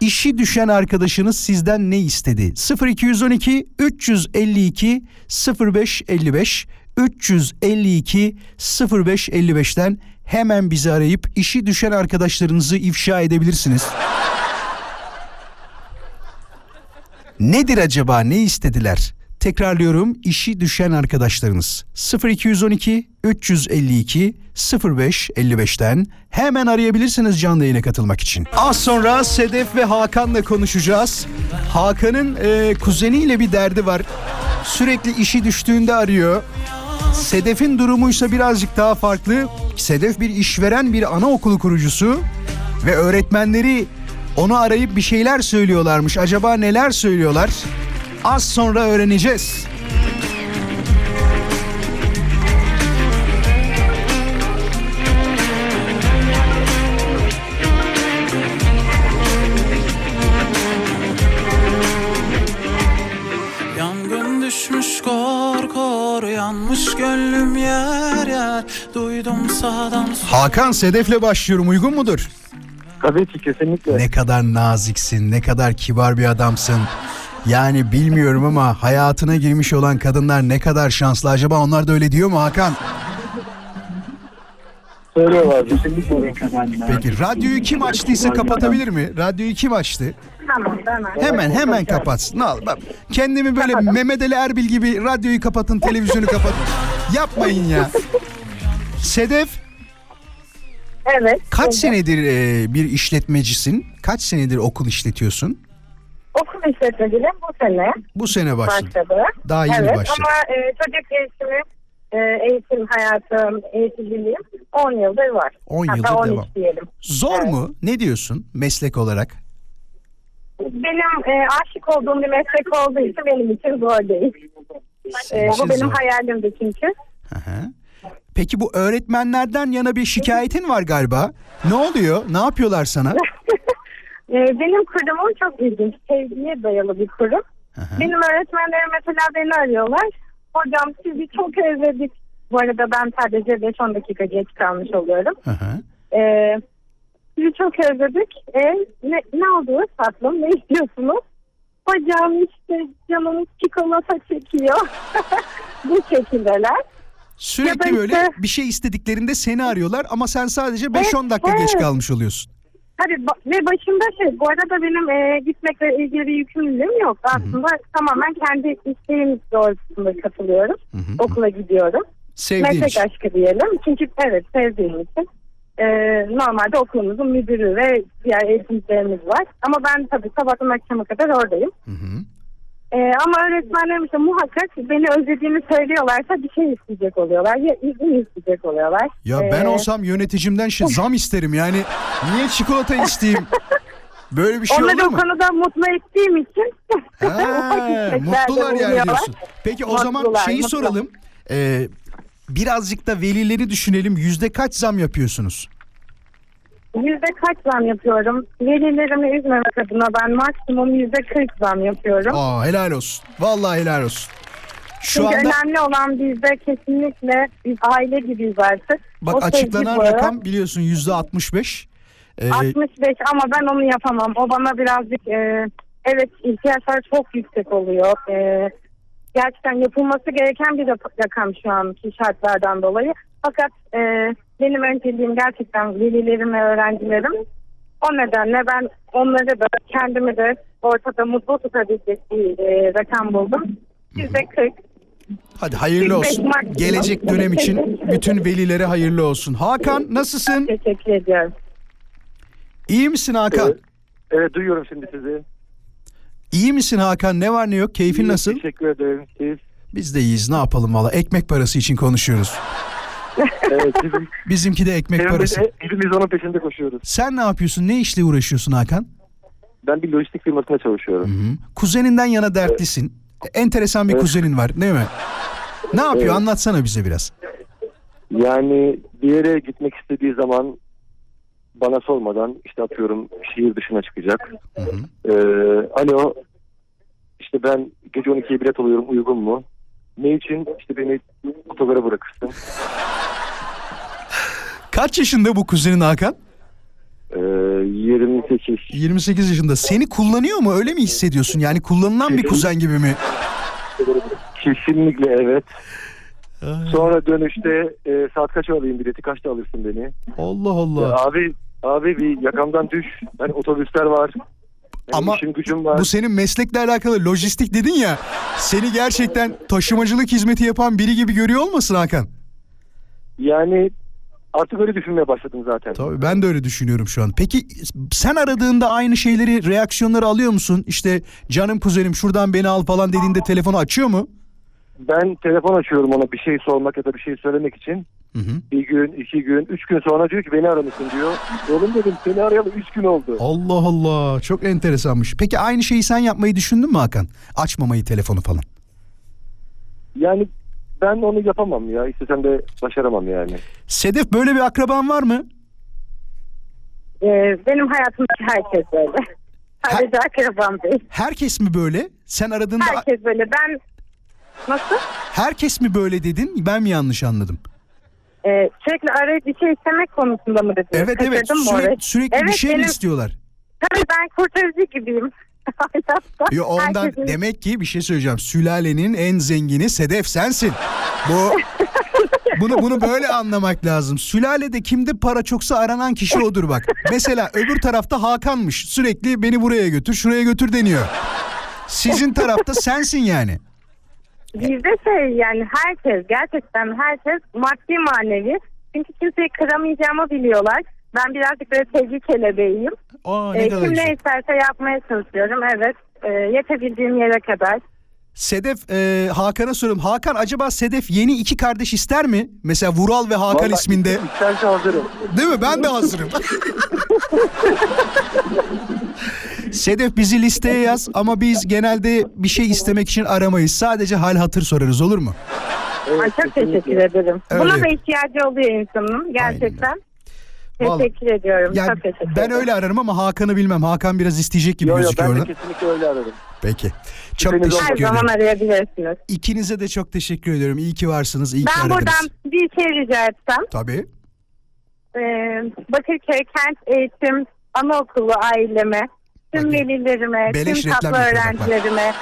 İşi düşen arkadaşınız sizden ne istedi? 0212 352 0555 352 0555'ten hemen bizi arayıp işi düşen arkadaşlarınızı ifşa edebilirsiniz. Nedir acaba ne istediler? Tekrarlıyorum işi düşen arkadaşlarınız 0212 352 0555'ten hemen arayabilirsiniz canlı yayına katılmak için. Az sonra Sedef ve Hakan'la konuşacağız. Hakan'ın e, kuzeniyle bir derdi var. Sürekli işi düştüğünde arıyor. Sedef'in durumuysa birazcık daha farklı. Sedef bir işveren bir anaokulu kurucusu ve öğretmenleri onu arayıp bir şeyler söylüyorlarmış. Acaba neler söylüyorlar? Az sonra öğreneceğiz. Yangın düşmüş kor kor yanmış gönlüm yer yer duydum sağdan Hakan Sedef'le başlıyorum uygun mudur? Tabii ki kesinlikle. Ne kadar naziksin, ne kadar kibar bir adamsın. Yani bilmiyorum ama hayatına girmiş olan kadınlar ne kadar şanslı. Acaba onlar da öyle diyor mu Hakan? Söylüyorlar kesinlikle. Peki radyoyu kim açtıysa kapatabilir mi? Radyoyu kim açtı? Tamam hemen. Hemen hemen kapatsın. Al bak. Kendimi böyle Mehmet Ali Erbil gibi radyoyu kapatın, televizyonu kapatın. Yapmayın ya. Sedef Evet. kaç senedir e, bir işletmecisin? Kaç senedir okul işletiyorsun? Okul işletmeciliğim bu sene Bu sene başladı. başladı. Daha yeni evet, başladı. ama e, çocuk gelişimi, e, eğitim hayatım, eğitimciliğim 10 yıldır var. 10 Hatta yıldır 13 devam. diyelim. Zor Evet. mu? Ne diyorsun meslek olarak? Benim e, aşık olduğum bir meslek olduğu için benim için zor değil. Senin E, bu benim zor. hayalimdi çünkü. Hı. Peki bu öğretmenlerden yana bir şikayetin var galiba. Ne oluyor? Ne yapıyorlar sana? E, benim kurumum çok ilginç. Sevgiye dayalı bir kurum. Hı. Benim öğretmenlerim mesela beni arıyorlar. Hocam sizi çok özledik. Bu arada ben sadece 5-10 dakika geç kalmış oluyorum. Ee, sizi çok özledik. E, ne, ne oldu tatlım? Ne istiyorsunuz? Hocam işte canımız çikolata çekiyor. Bu şekildeler. Sürekli Ya da böyle işte- bir şey istediklerinde seni arıyorlar ama sen sadece 5-10 Evet, dakika geç evet. kalmış oluyorsun. Tabii ve başında şey bu arada benim e, gitmekle ilgili bir yükümlülüğüm yok. Aslında tamamen kendi isteğim doğrultusunda katılıyorum. Hı hı. Okula gidiyorum. Sevdiğin Meslek için. aşkı diyelim. Çünkü evet sevdiğim için. Ee, normalde okulumuzun müdürü ve diğer eğitimcilerimiz var. Ama ben tabii sabahtan akşama kadar oradayım. Hı hı. Ee, ama öğretmenlerim işte muhakkak beni özlediğimi söylüyorlarsa bir şey isteyecek oluyorlar. Ya izin isteyecek oluyorlar. Ya ben Ee, olsam yöneticimden şey zam isterim yani. Niye çikolata isteyeyim? Böyle bir şey Onları olur o mu? konuda mutlu ettiğim için Ha, mutlular yani diyorsun. Peki o zaman Mutlular, şeyi mutlu. soralım. Ee, birazcık da velileri düşünelim. Yüzde kaç zam yapıyorsunuz? Yüzde kaç zam yapıyorum? Velilerimi üzmemek adına ben maksimum yüzde 40 zam yapıyorum. Aa helal olsun. Vallahi helal olsun. Şu Çünkü anda önemli olan bizde kesinlikle biz aile gibiyiz artık. bak O açıklanan bağı rakam biliyorsun yüzde 65. Ee, 65 ama ben onu yapamam. O bana birazcık e, evet ihtiyaçlar çok yüksek oluyor. E, gerçekten yapılması gereken bir rakam şu anki şartlardan dolayı. Fakat e, benim önceliğim gerçekten velilerim ve öğrencilerim. O nedenle ben onları da kendimi de ortada mutlu tutabilecek bir e, rakam buldum. Yüzde kırk. Hadi hayırlı olsun. Gelecek dönem için bütün velilere hayırlı olsun. Hakan nasılsın? Teşekkür ediyorum. İyi misin Hakan? Evet duyuyorum şimdi sizi. İyi misin Hakan? Ne var ne yok? Keyfin nasıl? Teşekkür ederim. Siz? Biz de iyiyiz. Ne yapalım valla? Ekmek parası için konuşuyoruz. Evet bizim, Bizimki de ekmek parası. hepimiz onun peşinde koşuyoruz. Sen ne yapıyorsun? Ne işle uğraşıyorsun Hakan? Ben bir lojistik firmasında çalışıyorum. Hı. Kuzeninden yana dertlisin. Enteresan bir Evet. kuzenin var değil mi? Ne yapıyor? Evet. Anlatsana bize biraz. Yani bir yere gitmek istediği zaman bana sormadan işte atıyorum şehir dışına çıkacak. Hı hı. Ee, alo işte ben gece 12'ye bilet alıyorum uygun mu? Ne için? İşte beni otogara bırakırsın. Kaç yaşında bu kuzenin Hakan? Ee, 28. 28 yaşında. Seni kullanıyor mu? Öyle mi hissediyorsun? Yani kullanılan bir kuzen gibi mi? Kesinlikle evet. Sonra dönüşte e, saat kaça alayım bileti kaçta alırsın beni? Allah Allah. Abi abi bir yakamdan düş. Hani otobüsler var. Ama işim gücüm var. Bu senin meslekle alakalı lojistik dedin ya. Seni gerçekten taşımacılık hizmeti yapan biri gibi görüyor olmasın Hakan? Yani artık öyle düşünmeye başladım zaten. Tabii ben de öyle düşünüyorum şu an. Peki sen aradığında aynı şeyleri, reaksiyonları alıyor musun? İşte canım kuzenim şuradan beni al falan dediğinde telefonu açıyor mu? Ben telefon açıyorum ona bir şey sormak ya da bir şey söylemek için. Hı hı. Bir gün, iki gün, üç gün sonra diyor ki beni aramışsın diyor. Oğlum dedim seni arayalı üç gün oldu. Allah Allah çok enteresanmış. Peki aynı şeyi sen yapmayı düşündün mü Hakan? Açmamayı telefonu falan. Yani ben onu yapamam ya. İstesem de başaramam yani. Sedef böyle bir akraban var mı? Ee, benim hayatımdaki herkes böyle. Sadece akrabam değil. Herkes mi böyle? Sen aradığında Herkes böyle. Ben nasıl? herkes mi böyle dedin? Ben mi yanlış anladım? Ee, sürekli arayıp bir şey istemek konusunda mı dediniz? Evet evet sürekli, sürekli bir Evet, şey mi benim- istiyorlar? Tabii ben kurtarıcı gibiyim. Yo, ondan Herkesin- demek ki bir şey söyleyeceğim. Sülalenin en zengini Sedef sensin. Bu bunu bunu böyle anlamak lazım. Sülalede kimde para çoksa aranan kişi odur bak. Mesela öbür tarafta Hakan'mış. Sürekli beni buraya götür, şuraya götür deniyor. Sizin tarafta sensin yani. Bizde şey yani herkes gerçekten herkes maddi manevi. Çünkü kimseyi kıramayacağımı biliyorlar. Ben birazcık böyle sevgi kelebeğiyim. Aa ne kadar kim güzel. ne isterse yapmaya çalışıyorum. Evet. Ee, yetebildiğim yere kadar. Sedef e, Hakan'a soruyorum. Hakan acaba Sedef yeni iki kardeş ister mi? Mesela Vural ve Hakan Vallahi isminde. İsterse hazırım. Değil mi? Ben de hazırım. Sedef bizi listeye yaz ama biz genelde bir şey istemek için aramayız. Sadece hal hatır sorarız olur mu? Ay, çok teşekkür ederim. Öyle Buna da ihtiyacı oluyor insanın gerçekten. Vallahi- Teşekkür ediyorum. Yani çok teşekkür ben ederim. öyle ararım ama Hakan'ı bilmem. Hakan biraz isteyecek gibi Yo yo gözüküyor ben de kesinlikle öyle ararım. Peki. Çok Her teşekkür zaman ederim. arayabilirsiniz. İkinize de çok teşekkür ediyorum. İyi ki varsınız. iyi ki Ben aradınız. buradan bir şey rica etsem. Tabii. Ee, Bakırköy Kent Eğitim Anaokulu aileme, tüm Bak, velilerime, beleş tüm tatlı öğrencilerime,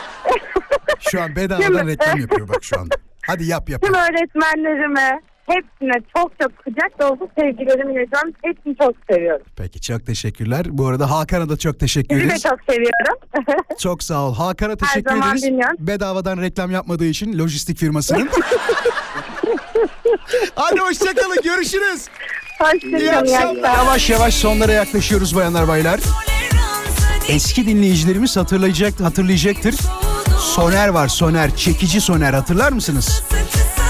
Şu an bedavadan reklam yapıyor bak şu anda. Hadi yap yap. tüm öğretmenlerime, hepsine çok çok kucak dolusu sevgilerimi iletiyorum. Hepsini çok seviyorum. Peki çok teşekkürler. Bu arada Hakan'a da çok teşekkür Sizi de ederiz. çok seviyorum. Çok sağ ol. Hakan'a teşekkür zaman ederiz. dinliyorum. Bedavadan reklam yapmadığı için lojistik firmasının. Hadi hoşçakalın görüşürüz. Hoşçakalın. İyi akşamlar. Yavaş yavaş sonlara yaklaşıyoruz bayanlar baylar. Eski dinleyicilerimiz hatırlayacak hatırlayacaktır. Soner var Soner. Çekici Soner hatırlar mısınız?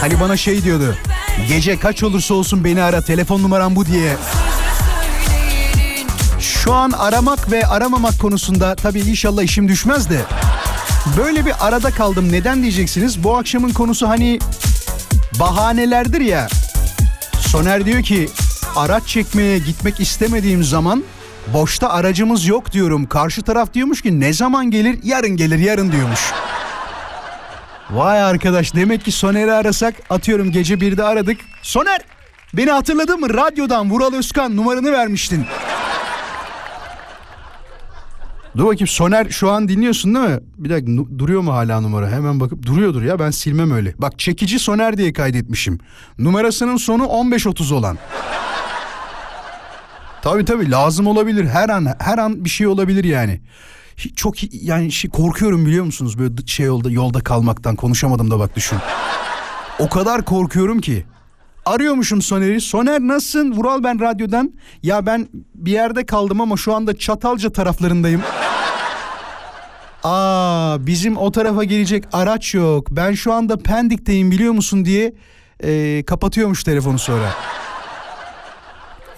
Hani bana şey diyordu. Gece kaç olursa olsun beni ara telefon numaram bu diye. Şu an aramak ve aramamak konusunda tabii inşallah işim düşmez de. Böyle bir arada kaldım. Neden diyeceksiniz? Bu akşamın konusu hani bahanelerdir ya. Soner diyor ki araç çekmeye gitmek istemediğim zaman boşta aracımız yok diyorum. Karşı taraf diyormuş ki ne zaman gelir? Yarın gelir yarın diyormuş. Vay arkadaş demek ki Soner'i arasak atıyorum gece 1'de aradık. Soner beni hatırladın mı? Radyodan Vural Özkan numaranı vermiştin. Dur bakayım Soner şu an dinliyorsun değil mi? Bir dakika duruyor mu hala numara? Hemen bakıp duruyordur ya ben silmem öyle. Bak çekici Soner diye kaydetmişim. Numarasının sonu 1530 olan. Tabii tabii lazım olabilir her an her an bir şey olabilir yani. Çok yani şey, korkuyorum biliyor musunuz böyle şey yolda yolda kalmaktan konuşamadım da bak düşün. O kadar korkuyorum ki. Arıyormuşum Soner'i. Soner nasılsın? Vural ben radyodan. Ya ben bir yerde kaldım ama şu anda Çatalca taraflarındayım. Aa bizim o tarafa gelecek araç yok. Ben şu anda Pendik'teyim biliyor musun diye e, kapatıyormuş telefonu sonra.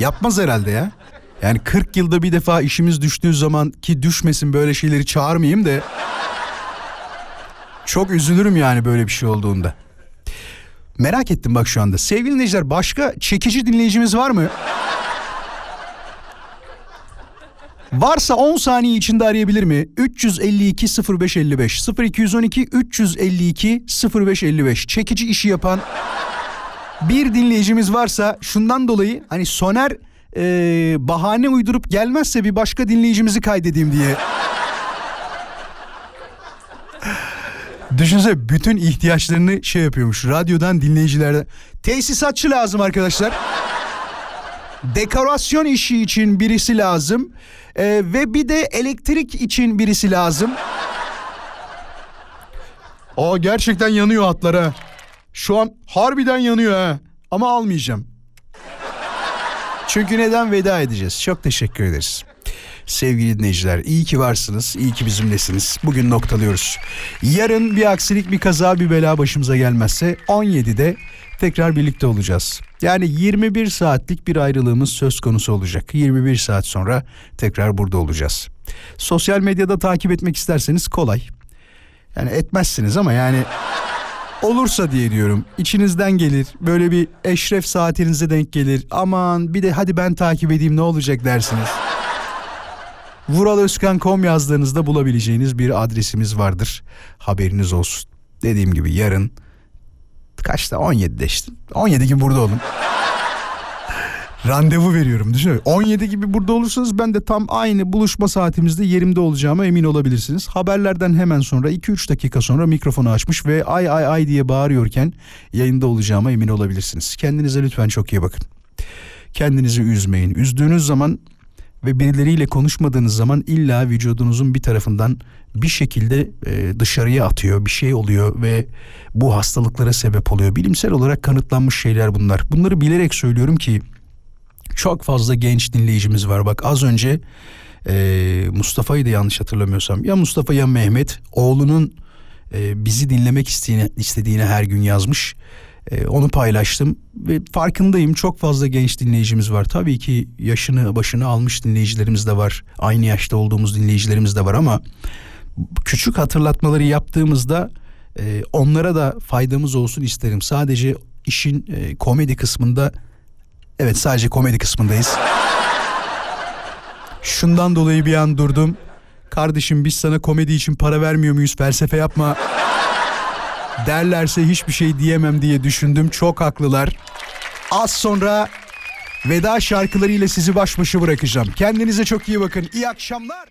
Yapmaz herhalde ya. Yani 40 yılda bir defa işimiz düştüğü zaman ki düşmesin böyle şeyleri çağırmayayım da. Çok üzülürüm yani böyle bir şey olduğunda. Merak ettim bak şu anda. Sevgili dinleyiciler başka çekici dinleyicimiz var mı? Varsa 10 saniye içinde arayabilir mi? 352 0555 0212 352 0555 çekici işi yapan bir dinleyicimiz varsa şundan dolayı hani Soner eee, bahane uydurup gelmezse bir başka dinleyicimizi kaydedeyim diye. Düşünsene bütün ihtiyaçlarını şey yapıyormuş radyodan dinleyicilerden. Tesisatçı lazım arkadaşlar. Dekorasyon işi için birisi lazım. Ee, ve bir de elektrik için birisi lazım. Aa gerçekten yanıyor hatlar ha. Şu an harbiden yanıyor ha. Ama almayacağım. Çünkü neden veda edeceğiz? Çok teşekkür ederiz. Sevgili dinleyiciler iyi ki varsınız, iyi ki bizimlesiniz. Bugün noktalıyoruz. Yarın bir aksilik, bir kaza, bir bela başımıza gelmezse 17'de tekrar birlikte olacağız. Yani 21 saatlik bir ayrılığımız söz konusu olacak. 21 saat sonra tekrar burada olacağız. Sosyal medyada takip etmek isterseniz kolay. Yani etmezsiniz ama yani olursa diye diyorum. İçinizden gelir. Böyle bir eşref saatinize denk gelir. Aman bir de hadi ben takip edeyim ne olacak dersiniz. Vuralözkan.com yazdığınızda bulabileceğiniz bir adresimiz vardır. Haberiniz olsun. Dediğim gibi yarın kaçta 17'de işte. 17 gibi burada olun. Randevu veriyorum düşünün. 17 gibi burada olursanız ben de tam aynı buluşma saatimizde yerimde olacağıma emin olabilirsiniz. Haberlerden hemen sonra 2-3 dakika sonra mikrofonu açmış ve ay ay ay diye bağırıyorken yayında olacağıma emin olabilirsiniz. Kendinize lütfen çok iyi bakın. Kendinizi üzmeyin. Üzdüğünüz zaman ve birileriyle konuşmadığınız zaman illa vücudunuzun bir tarafından bir şekilde e, dışarıya atıyor, bir şey oluyor ve bu hastalıklara sebep oluyor. Bilimsel olarak kanıtlanmış şeyler bunlar. Bunları bilerek söylüyorum ki çok fazla genç dinleyicimiz var. Bak az önce e, Mustafa'yı da yanlış hatırlamıyorsam ya Mustafa ya Mehmet oğlunun e, bizi dinlemek istediğine, istediğine her gün yazmış. E, onu paylaştım ve farkındayım çok fazla genç dinleyicimiz var. Tabii ki yaşını başını almış dinleyicilerimiz de var. Aynı yaşta olduğumuz dinleyicilerimiz de var ama küçük hatırlatmaları yaptığımızda e, onlara da faydamız olsun isterim. Sadece işin e, komedi kısmında evet sadece komedi kısmındayız. Şundan dolayı bir an durdum. Kardeşim biz sana komedi için para vermiyor muyuz? Felsefe yapma. Derlerse hiçbir şey diyemem diye düşündüm. Çok haklılar. Az sonra veda şarkılarıyla sizi baş başa bırakacağım. Kendinize çok iyi bakın. İyi akşamlar.